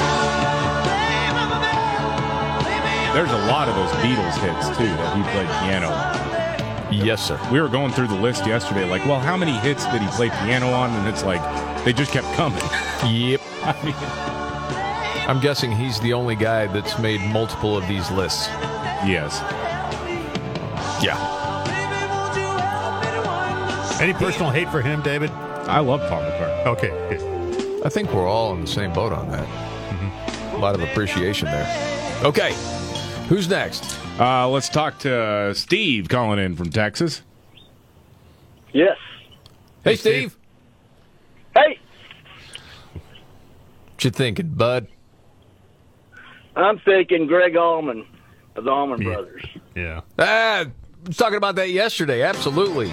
There's a lot of those Beatles hits too that he played piano. on. Yes, sir. We were going through the list yesterday. Like, well, how many hits did he play piano on? And it's like they just kept coming. Yep. I mean, I'm guessing he's the only guy that's made multiple of these lists. yes. Yeah. Any personal hate for him, David? I love Paul McCartney. Okay. good. I think we're all in the same boat on that. Mm-hmm. A lot of appreciation there. Okay. Who's next? Uh, let's talk to uh, Steve calling in from Texas. Yes. Hey, Steve. Hey, What you thinking, bud? I'm thinking Gregg Allman of the Allman Brothers. Yeah. Ah, I was talking about that yesterday. Absolutely.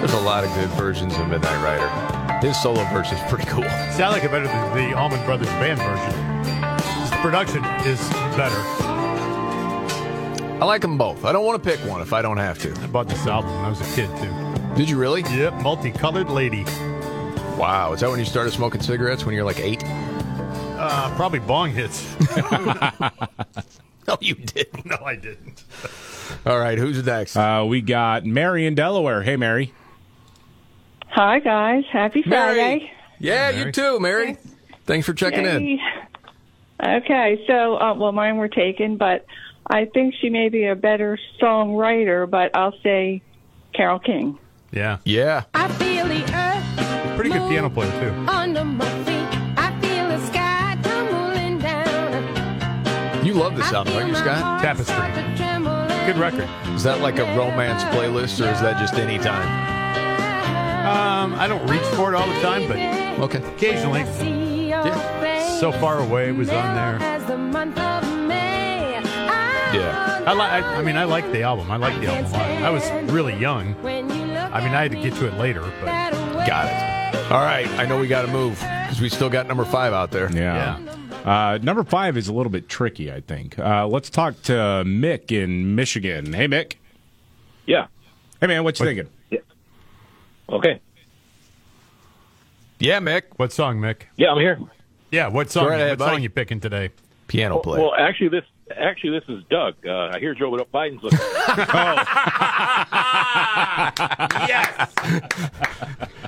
There's a lot of good versions of Midnight Rider. His solo verse is pretty cool. Sound like it better than the Allman Brothers band version. The production is better. I like them both. I don't want to pick one if I don't have to. I bought this album when I was a kid too. Did you really? Yep, multicolored lady. Wow. Is that when you started smoking cigarettes when you're like eight? Uh, probably bong hits. No, you didn't. no, I didn't. All right. Who's next? Uh, we got Mary in Delaware. Hey, Mary. Hi, guys. Happy Mary. Friday. Yeah, you too, Mary. Thanks for checking in. Okay, so, uh, well, mine were taken, but I think she may be a better songwriter, but I'll say Carole King. Yeah. Yeah. I feel the earth Pretty good piano player too. under my feet. I feel the sky tumbling down. You love this album, don't you, Scott? Tapestry. Good record. Is that like a romance playlist, or is that just any time? Um, I don't reach for it all the time, but okay, occasionally. Yeah. So far away was on there. Yeah. I like. I, I mean, I like the album. I like the album a lot. I was really young. I mean, I had to get to it later, but got it. All right, I know we got to move because we still got number five out there. Yeah. Uh, number five is a little bit tricky, I think. Uh, let's talk to Mick in Michigan. Hey, Mick. Yeah. Hey, man, what you thinking? Okay. Yeah, Mick. What song, Mick? Yeah, I'm here. Yeah, what song? Go right ahead, what buddy. song you picking today? Piano Well, player. well, actually, this actually this is Doug. Uh, I hear Joe Biden's looking. oh. yes.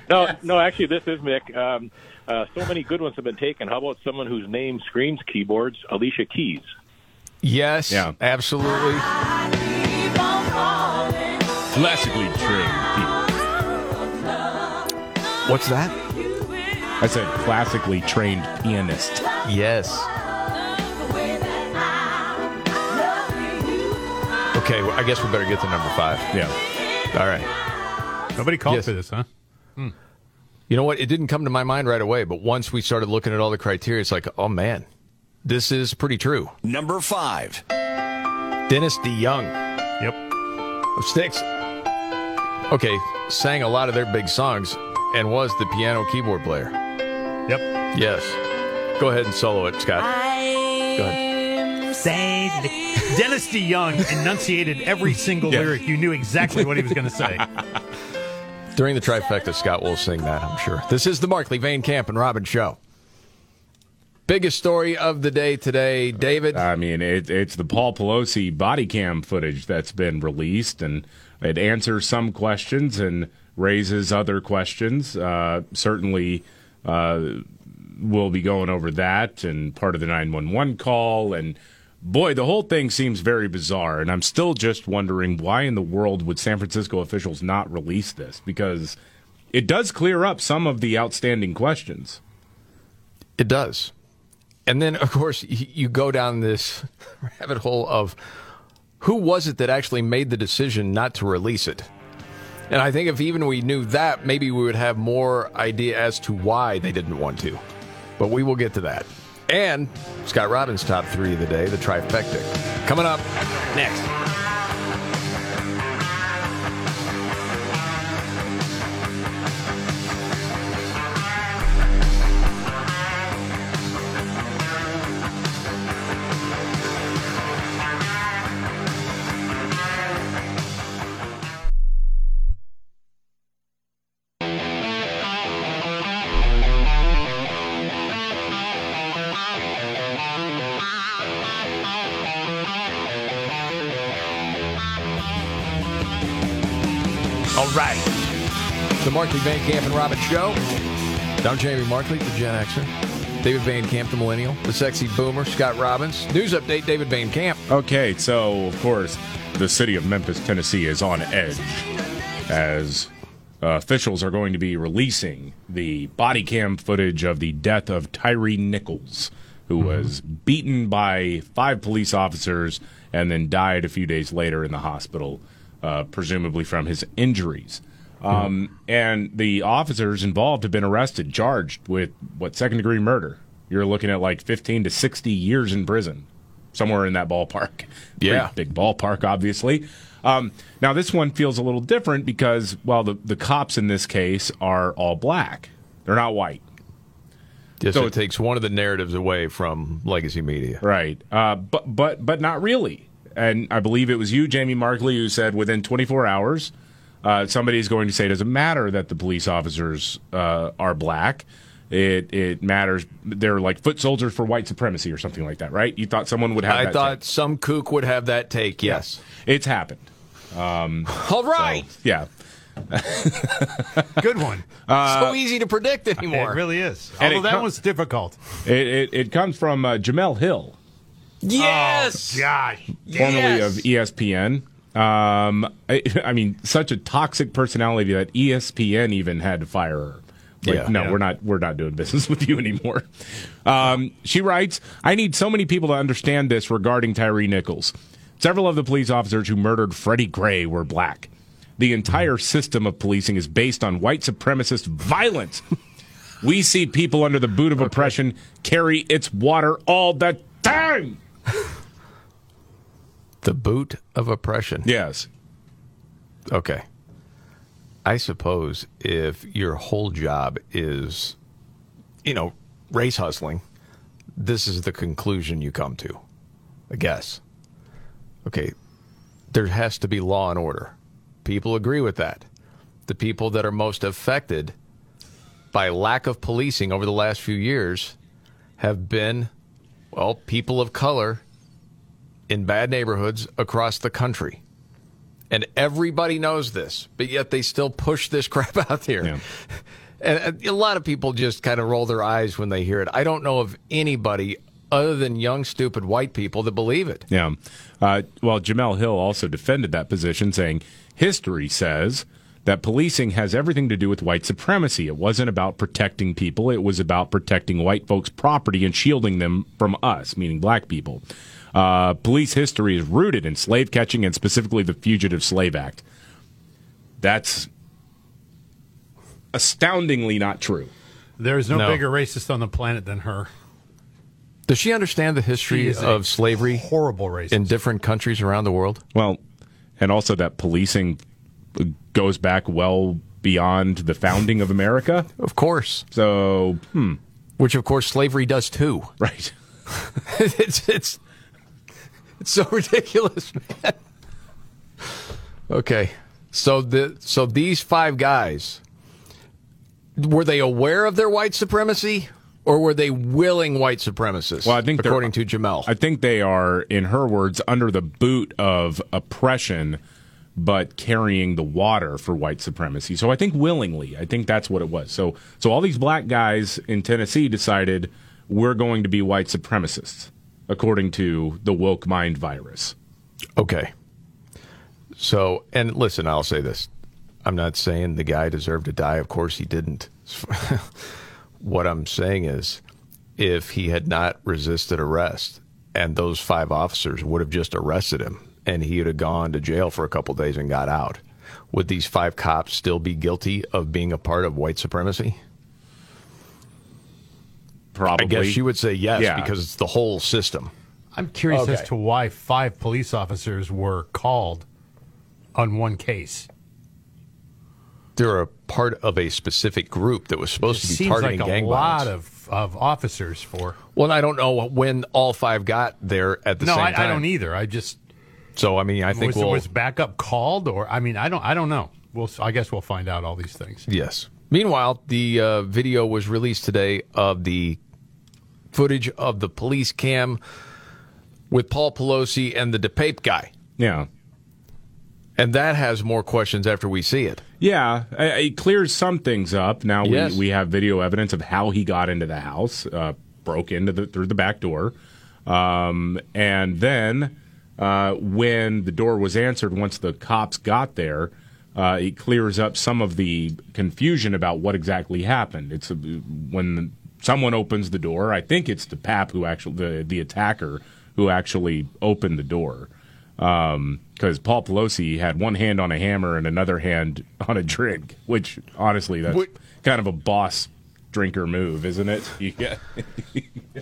no, no, actually, this is Mick. Um, uh, so many good ones have been taken. How about someone whose name screams keyboards? Alicia Keys. Yes. Yeah. Absolutely. Classically trained people. What's that? I said classically trained pianist. Yes. Okay, well, I guess we better get to number five. Yeah. All right. Nobody called Yes. for this, huh? Hmm. You know what? It didn't come to my mind right away, but once we started looking at all the criteria, it's like, oh man, this is pretty true. Number five. Dennis DeYoung Yep. of Styx. Okay, sang a lot of their big songs and was the piano keyboard player. Yep. Yes. Go ahead and solo it, Scott. Go ahead. Say Dennis DeYoung enunciated every single Yeah. lyric. You knew exactly what he was going to say. During the trifecta, Scott will sing that, I'm sure. This is the Markley, Van Camp, and Robin Show. Biggest story of the day today, David. I mean, it, it's the Paul Pelosi body cam footage that's been released, and it answers some questions and raises other questions. Uh, certainly, uh, we'll be going over that and part of the 911 call. And boy, the whole thing seems very bizarre. And I'm still just wondering why in the world would San Francisco officials not release this? Because it does clear up some of the outstanding questions. It does. And then, of course, you go down this rabbit hole of who was it that actually made the decision not to release it? And I think if even we knew that, maybe we would have more idea as to why they didn't want to. But we will get to that. And Scott Robbins' top three of the day, the trifecta. Coming up next. Markley Van Camp and Robbins Show. I'm Jamie Markley, the Gen Xer. David Van Camp, the Millennial. The Sexy Boomer, Scott Robbins. News update, David Van Camp. Okay, so of course, the city of Memphis, Tennessee is on edge as uh, officials are going to be releasing the body cam footage of the death of Tyre Nichols, who was beaten by five police officers and then died a few days later in the hospital, uh, presumably from his injuries. Um, and the officers involved have been arrested, charged with what second degree murder. You're looking at like 15 to 60 years in prison, somewhere in that ballpark. Yeah. Pretty big ballpark, obviously. Um, now this one feels a little different because well, the the cops in this case are all black. They're not white. Yes, So it takes one of the narratives away from legacy media. Right. Uh, but but but not really. And I believe it was you, Jamie Markley, who said within 24 hours, uh, somebody is going to say, it "Doesn't matter that the police officers uh, are black. It it matters. They're like foot soldiers for white supremacy or something like that, right? You thought someone would have. I that thought some kook would have that take, yes. take. it's happened. Um, All right. yeah. Good one. so easy to predict anymore. It really is. Although it that com- was difficult. It it, it comes from uh, Jemele Hill. Yes. Oh, gosh. formerly Yes. of ESPN. Um, I, I mean, such a toxic personality that ESPN even had to fire her Like, Yeah. no, Yeah. we're not. We're not doing business with you anymore. Um, she writes, "I need so many people to understand this regarding Tyre Nichols. Several of the police officers who murdered Freddie Gray were black. The entire system of policing is based on white supremacist violence. we see people under the boot of oppression carry its water all the time. The boot of oppression. Yes. Okay. I suppose if your whole job is, you know, race hustling, this is the conclusion you come to. I guess. Okay. There has to be law and order. People agree with that. The people that are most affected by lack of policing over the last few years have been, well, people of color in bad neighborhoods across the country. And everybody knows this, but yet they still push this crap out there. And and a lot of people just kind of roll their eyes when they hear it. I don't know of anybody other than young, stupid white people that believe it. Yeah. Uh, well, Jemele Hill also defended that position, saying history says that policing has everything to do with white supremacy. It wasn't about protecting people, it was about protecting white folks' property and shielding them from us, meaning black people. Uh, police history is rooted in slave catching and specifically the Fugitive Slave Act. That's astoundingly not true. There's no, No. bigger racist on the planet than her. Does she understand the history of slavery horrible racist. in different countries around the world? Well, and also that policing goes back well beyond the founding of America. Of course. So, hmm. Which, of course, slavery does too. Right. it's it's it's so ridiculous, man. Okay, so the so these five guys were they aware of their white supremacy, or were they willing white supremacists? Well, I think according to Jemele, I think they are, in her words, under the boot of oppression, but carrying the water for white supremacy. So I think willingly, I think that's what it was. So, so all these black guys in Tennessee decided we're going to be white supremacists, according to the woke mind virus. Okay. So, and listen, I'll say this. I'm not saying the guy deserved to die. Of course he didn't. what I'm saying is if he had not resisted arrest and those five officers would have just arrested him and he would have gone to jail for a couple days and got out, would these five cops still be guilty of being a part of white supremacy? Probably. I guess she would say yes Yeah. because it's the whole system. I'm curious as to why five police officers were called on one case. They're a part of a specific group that was supposed It to be seems targeting like a lot of, of officers for. Well, I don't know when all five got there at the no, same I, time. I don't either. I just So I mean, I think was, we'll was backup called, or I mean, I don't, I don't know. We'll, I guess we'll find out all these things. yes. Meanwhile, the uh, video was released today of the footage of the police cam with Paul Pelosi and the DePape guy, Yeah. and that has more questions after we see it. Yeah, it clears some things up. Now we, Yes. we have video evidence of how he got into the house, uh, broke into the through the back door, um, and then uh, when the door was answered, once the cops got there, uh, it clears up some of the confusion about what exactly happened. It's uh when someone opens the door. I think it's DePape who actually the the attacker who actually opened the door because Paul Pelosi had one hand on a hammer and another hand on a drink, which honestly, that's Wait. kind of a boss drinker move, isn't it? Get-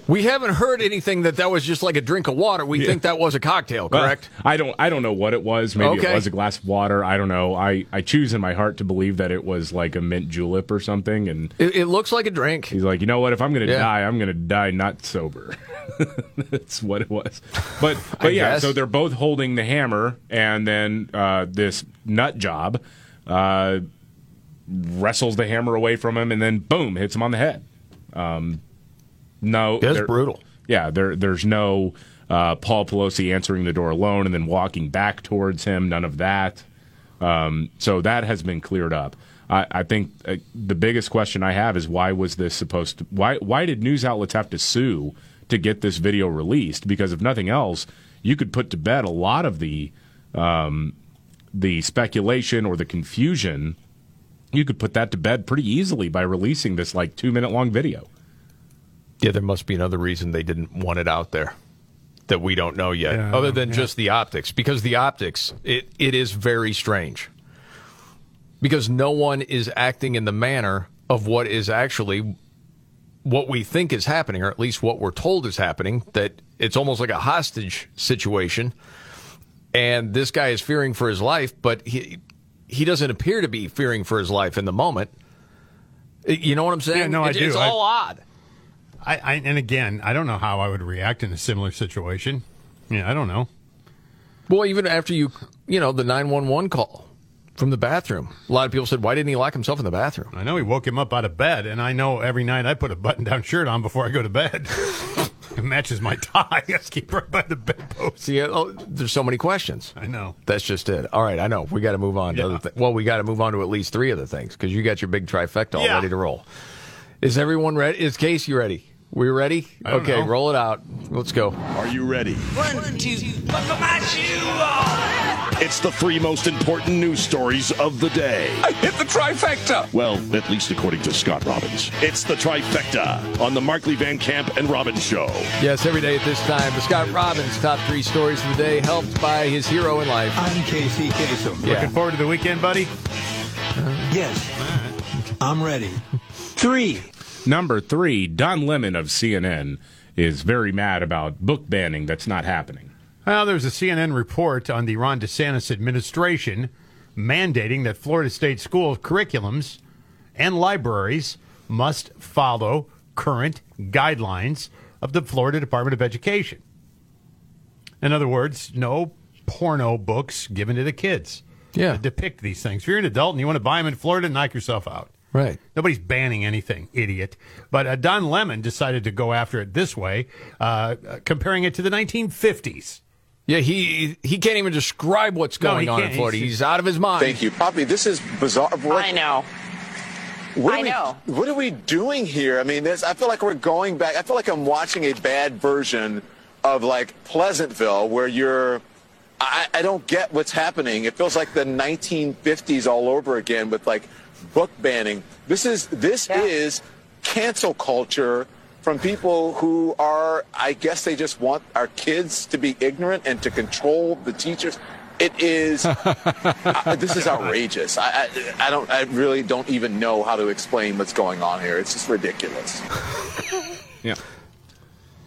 We haven't heard anything that that was just like a drink of water. We think that was a cocktail, correct? I don't. I don't know what it was. Maybe Okay. it was a glass of water. I don't know. I, I choose in my heart to believe that it was like a mint julep or something. And It, it looks like a drink. he's like, you know what? If I'm going to Yeah. die, I'm going to die not sober. That's what it was. But but yeah. guess. So they're both holding the hammer, and then uh, this nut job uh, wrestles the hammer away from him, and then boom, hits him on the head. Um, no, That's brutal. Yeah, there there's no uh, Paul Pelosi answering the door alone and then walking back towards him. None of that. Um, so that has been cleared up. I, I think uh, the biggest question I have is why was this supposed to? Why why did news outlets have to sue to get this video released? Because if nothing else, you could put to bed a lot of the um, the speculation or the confusion you could put that to bed pretty easily by releasing this like two minute long video. Yeah, there must be another reason they didn't want it out there that we don't know yet, Yeah, other than yeah. just the optics. Because the optics, it, it is very strange. Because no one is acting in the manner of what is actually what we think is happening, or at least what we're told is happening, that it's almost like a hostage situation. And this guy is fearing for his life, but he he doesn't appear to be fearing for his life in the moment. You know what I'm saying? Yeah, no, I It- do. It's I- all odd. I, I and again, I don't know how I would react in a similar situation. Yeah, I don't know. Well, even after you, you know, the 911 call from the bathroom, a lot of people said, why didn't he lock himself in the bathroom? I know he woke him up out of bed, and I know every night I put a button-down shirt on before I go to bed. it matches my tie. I keep right by the bedpost. See, oh, there's so many questions. I know. That's just it. All right, I know. We got to move on to other things. Well, we got to move on to at least three other things because you got your big trifecta all Yeah. ready to roll. Is everyone ready? Is Casey ready? We ready? I don't Okay, know. roll it out. Let's go. Are you ready? One, two, buckle my shoe on. It's the three most important news stories of the day. I hit the trifecta. Well, at least according to Scott Robbins. It's the trifecta on the Markley Van Camp and Robbins Show. Yes, every day at this time, the Scott Robbins top three stories of the day, helped by his hero in life. I'm Casey Kasem. Yeah. Looking forward to the weekend, buddy. Uh-huh. Yes. I'm ready. Three. Number three, Don Lemon of CNN is very mad about book banning that's not happening. Well, there's a CNN report on the Ron DeSantis administration mandating that Florida State school curriculums and libraries must follow current guidelines of the Florida Department of Education. In other words, no porno books given to the kids. Yeah. That depict these things. If you're an adult and you want to buy them in Florida, knock yourself out. Right. Nobody's banning anything, idiot. But uh, Don Lemon decided to go after it this way, uh, uh, comparing it to the 1950s. Yeah, he he can't even describe what's going he on in. Florida. He's- He's, out of his mind. Thank you, Poppy. This is bizarre. What, I know. What are I we- know. What are we doing here? I mean, this, I feel like we're going back. I feel like I'm watching a bad version of like Pleasantville, where you're. I, I don't get what's happening. It feels like the 1950s all over again with like book banning. This is this is cancel culture from people who are, I guess, they just want our kids to be ignorant and to control the teachers. It is. I, this is outrageous. I, I, I don't. I really don't even know how to explain what's going on here. It's just ridiculous. Yeah.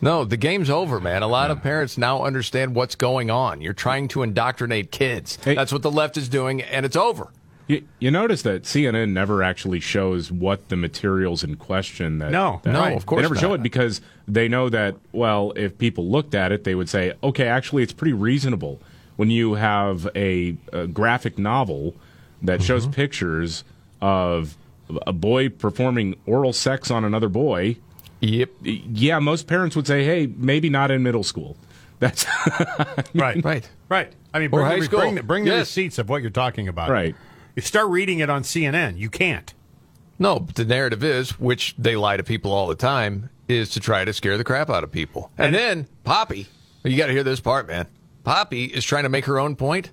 No, the game's over, man. A lot of parents now understand what's going on. You're trying to indoctrinate kids. That's what the left is doing, and it's over. You, you notice that CNN never actually shows what the materials in question that No, that- no, of course they never show it because they know that well if people looked at it they would say okay actually it's pretty reasonable when you have a, a graphic novel that shows Mm-hmm. pictures of a boy performing oral sex on another boy yep yeah most parents would say hey maybe not in middle school that's right right right i mean Or bring, high the, school. bring, the, bring the Yes. receipts of what you're talking about Right. You start reading it on cnn you can't No, but the narrative is, which they lie to people all the time, is to try to scare the crap out of people. And, then Poppy, you got to hear this part, man. Poppy is trying to make her own point.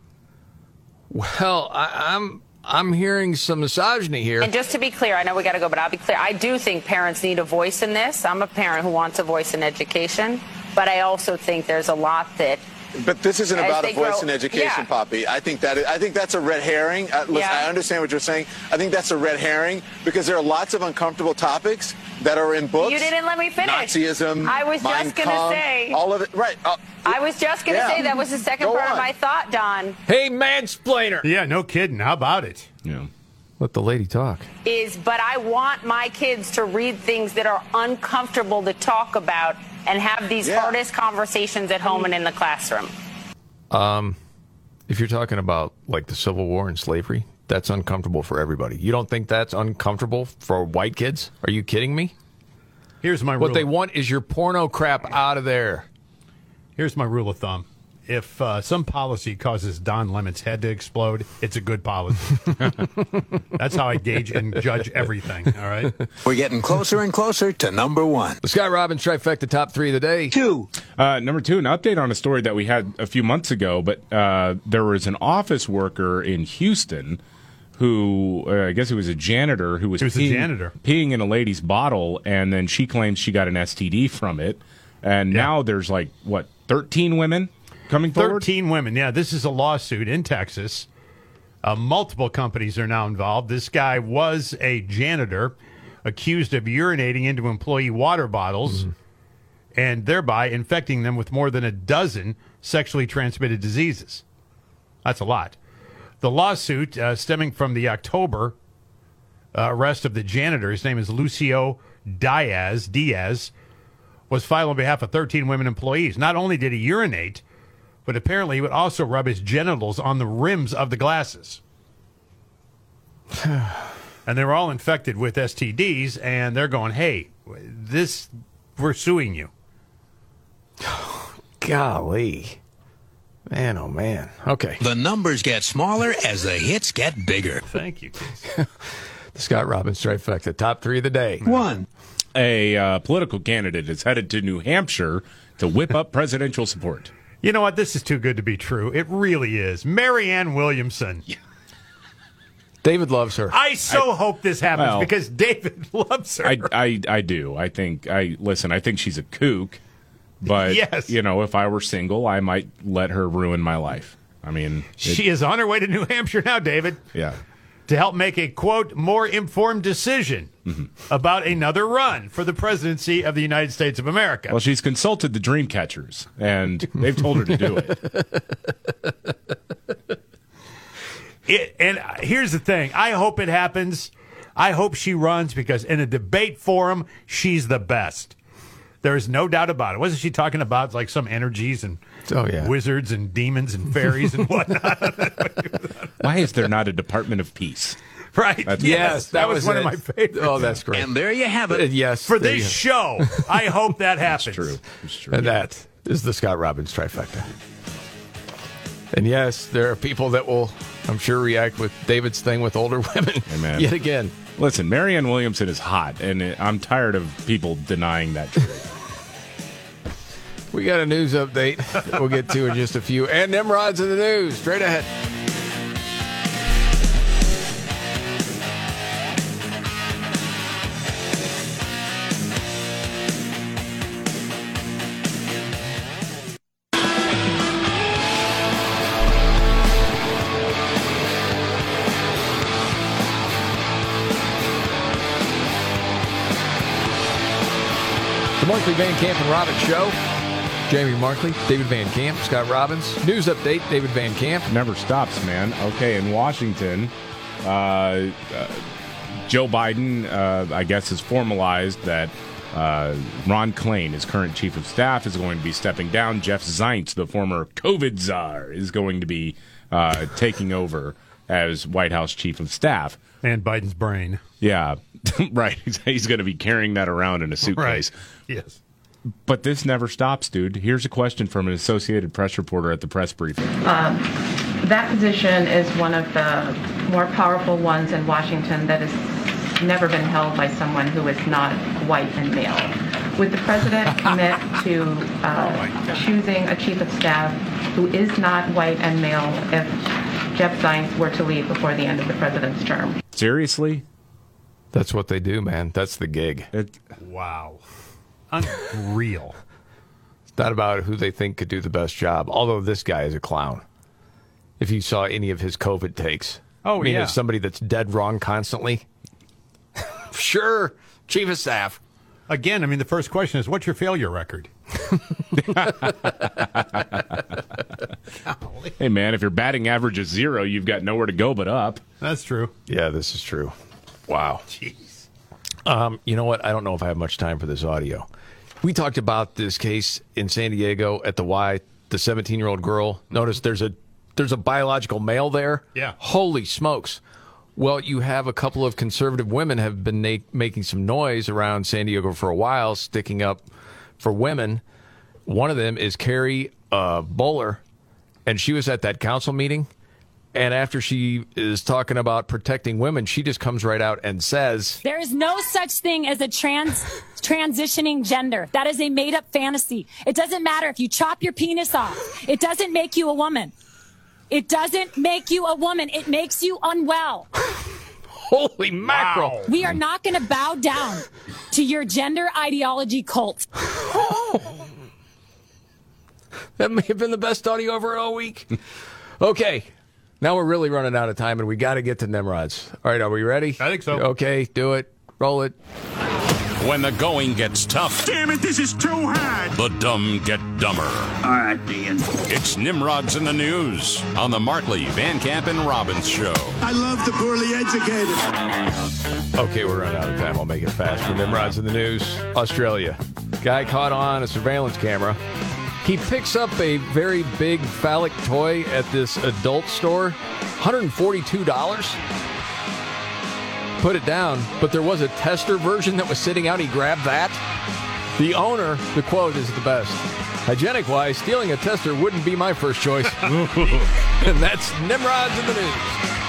Well, I, I'm I'm hearing some misogyny here. And just to be clear, I know we got to go, but I'll be clear. I do think parents need a voice in this. I'm a parent who wants a voice in education, but I also think there's a lot that. But this isn't about a voice grow- in education, Yeah. Poppy. I think that I think that's a red herring. Uh, listen, Yeah. I understand what you're saying. I think that's a red herring because there are lots of uncomfortable topics that are in books. You didn't let me finish. Nazism. I was Mein just gonna say- all of it. Right. Uh, I was just going to Yeah. say that was the second Go part of my thought, Don. Hey, mansplainer. Yeah, no kidding. How about it? Yeah. Let the lady talk. is but I want my kids to read things that are uncomfortable to talk about and have these hardest conversations at home and in the classroom. Um, if you're talking about like the Civil War and slavery, that's uncomfortable for everybody. You don't think that's uncomfortable for white kids? Are you kidding me? Here's my What rule. they want is your porno crap out of there. Here's my rule of thumb. If uh, some policy causes Don Lemon's head to explode, it's a good policy. That's how I gauge and judge everything. All right. We're getting closer and closer to number one. The Sky Robbins trifecta top three of the day. Two. Uh, number two, an update on a story that we had a few months ago, but uh, there was an office worker in Houston who uh, I guess it was a janitor who was, He was a peeing, janitor. peeing in a lady's bottle, and then she claims she got an STD from it. And now there's like what 13 women coming forward. 13 women. Yeah, this is a lawsuit in Texas. Uh, multiple companies are now involved. This guy was a janitor accused of urinating into employee water bottles and thereby infecting them with more than a dozen sexually transmitted diseases. That's a lot. The lawsuit uh, stemming from the October uh, arrest of the janitor, his name is Lucio Diaz, Diaz, was filed on behalf of 13 women employees. Not only did he urinate, but apparently he would also rub his genitals on the rims of the glasses. and they were all infected with STDs, and they're going, hey, this, we're suing you. Golly. Man, oh man. Okay. The numbers get smaller as the hits get bigger. Thank you. The Scott Robbins trifecta, top three of the day. One. A uh, political candidate is headed to New Hampshire to whip up presidential support. You know what? This is too good to be true. It really is. Marianne Williamson. David loves her. I so hope this happens Well- because David loves her. I, I, I do. I think I listen. I think she's a kook, but Yes. you know, if I were single, I might let her ruin my life. I mean, it- she is on her way to New Hampshire now, David, yeah. To help make a quote more informed decision Mm-hmm. about another run for the presidency of the United States of America. Well, she's consulted the dream catchers, and they've told her to do it. It, and here's the thing I hope it happens. I hope she runs because in a debate forum, she's the best. There is no doubt about it. Wasn't she talking about like some energies and Oh, yeah. wizards and demons and fairies and whatnot? Why is there not a Department of Peace? right. That's- yes, that, was, one it. of my favorites. Oh, that's great. And there you have it. Uh, yes. For this show, I hope that happens. True. It's true. And that is the Scott Robbins trifecta. And yes, there are people that will, I'm sure, react with David's thing with older women Amen. yet again. Listen, Marianne Williamson is hot, and I'm tired of people denying that. truth. We got a news update we'll get to in just a few. And Nimrod's in the news. Straight ahead. Van Camp and Robbins Show. Jamie Markley, David Van Camp, Scott Robbins. News update, David Van Camp. Never stops, man. Okay, in Washington, uh, uh, Joe Biden, uh, I guess, has formalized that uh, Ron Klain, his current chief of staff, is going to be stepping down. Jeff Zients, the former COVID czar, is going to be uh, taking over as White House chief of staff. And Biden's brain. Yeah, right. He's, he's going to be carrying that around in a suitcase. Yes. But this never stops, dude. Here's a question from an Associated Press reporter at the press briefing. Um, that position is one of the more powerful ones in Washington that has never been held by someone who is not white and male. Would the president commit to uh, choosing a chief of staff who is not white and male if Jeff Zients were to leave before the end of the president's term? Seriously? That's what they do, man. That's the gig. Wow. Unreal. It's not about who they think could do the best job, although this guy is a clown. If you saw any of his COVID takes. Oh, I mean, yeah. as somebody that's dead wrong constantly. sure, chief of staff. Again, I mean, the first question is what's your failure record? Hey, man, if your batting average is zero, you've got nowhere to go but up. That's true. Yeah, this is true. Wow. Jeez. Um, you know what? I don't know if I have much time for this audio. We talked about this case in San Diego at the Y. The 17 year old girl. Notice there's a there's a biological male there. Yeah. Holy smokes. Well, you have a couple of conservative women have been na- making some noise around San Diego for a while, sticking up for women. One of them is Carrie uh, Bowler, and she was at that council meeting. And after she is talking about protecting women, she just comes right out and says, There is no such thing as a trans transitioning gender. That is a made up fantasy. It doesn't matter if you chop your penis off. It doesn't make you a woman. It doesn't make you a woman. It makes you unwell. Holy mackerel. We are not going to bow down to your gender ideology cult. That may have been the best audio ever all week. okay. Now we're really running out of time and we got to get to Nimrods. All right, are we ready? I think so. Okay, do it. Roll it. When the going gets tough, Damn it, this is too hard. the dumb get dumber. All right, Dean. It's Nimrods in the News on the Markley, Van Camp, and Robbins Show. I love the poorly educated. Okay, we're running out of time. I'll make it fast. For Nimrods in the news, Australia. Guy caught on a surveillance camera. He picks up a very big phallic toy at this adult store, $142. Put it down, but there was a tester version that was sitting out. He grabbed that. The owner, the quote is the best. Hygienic wise, stealing a tester wouldn't be my first choice. and that's Nimrods in the news.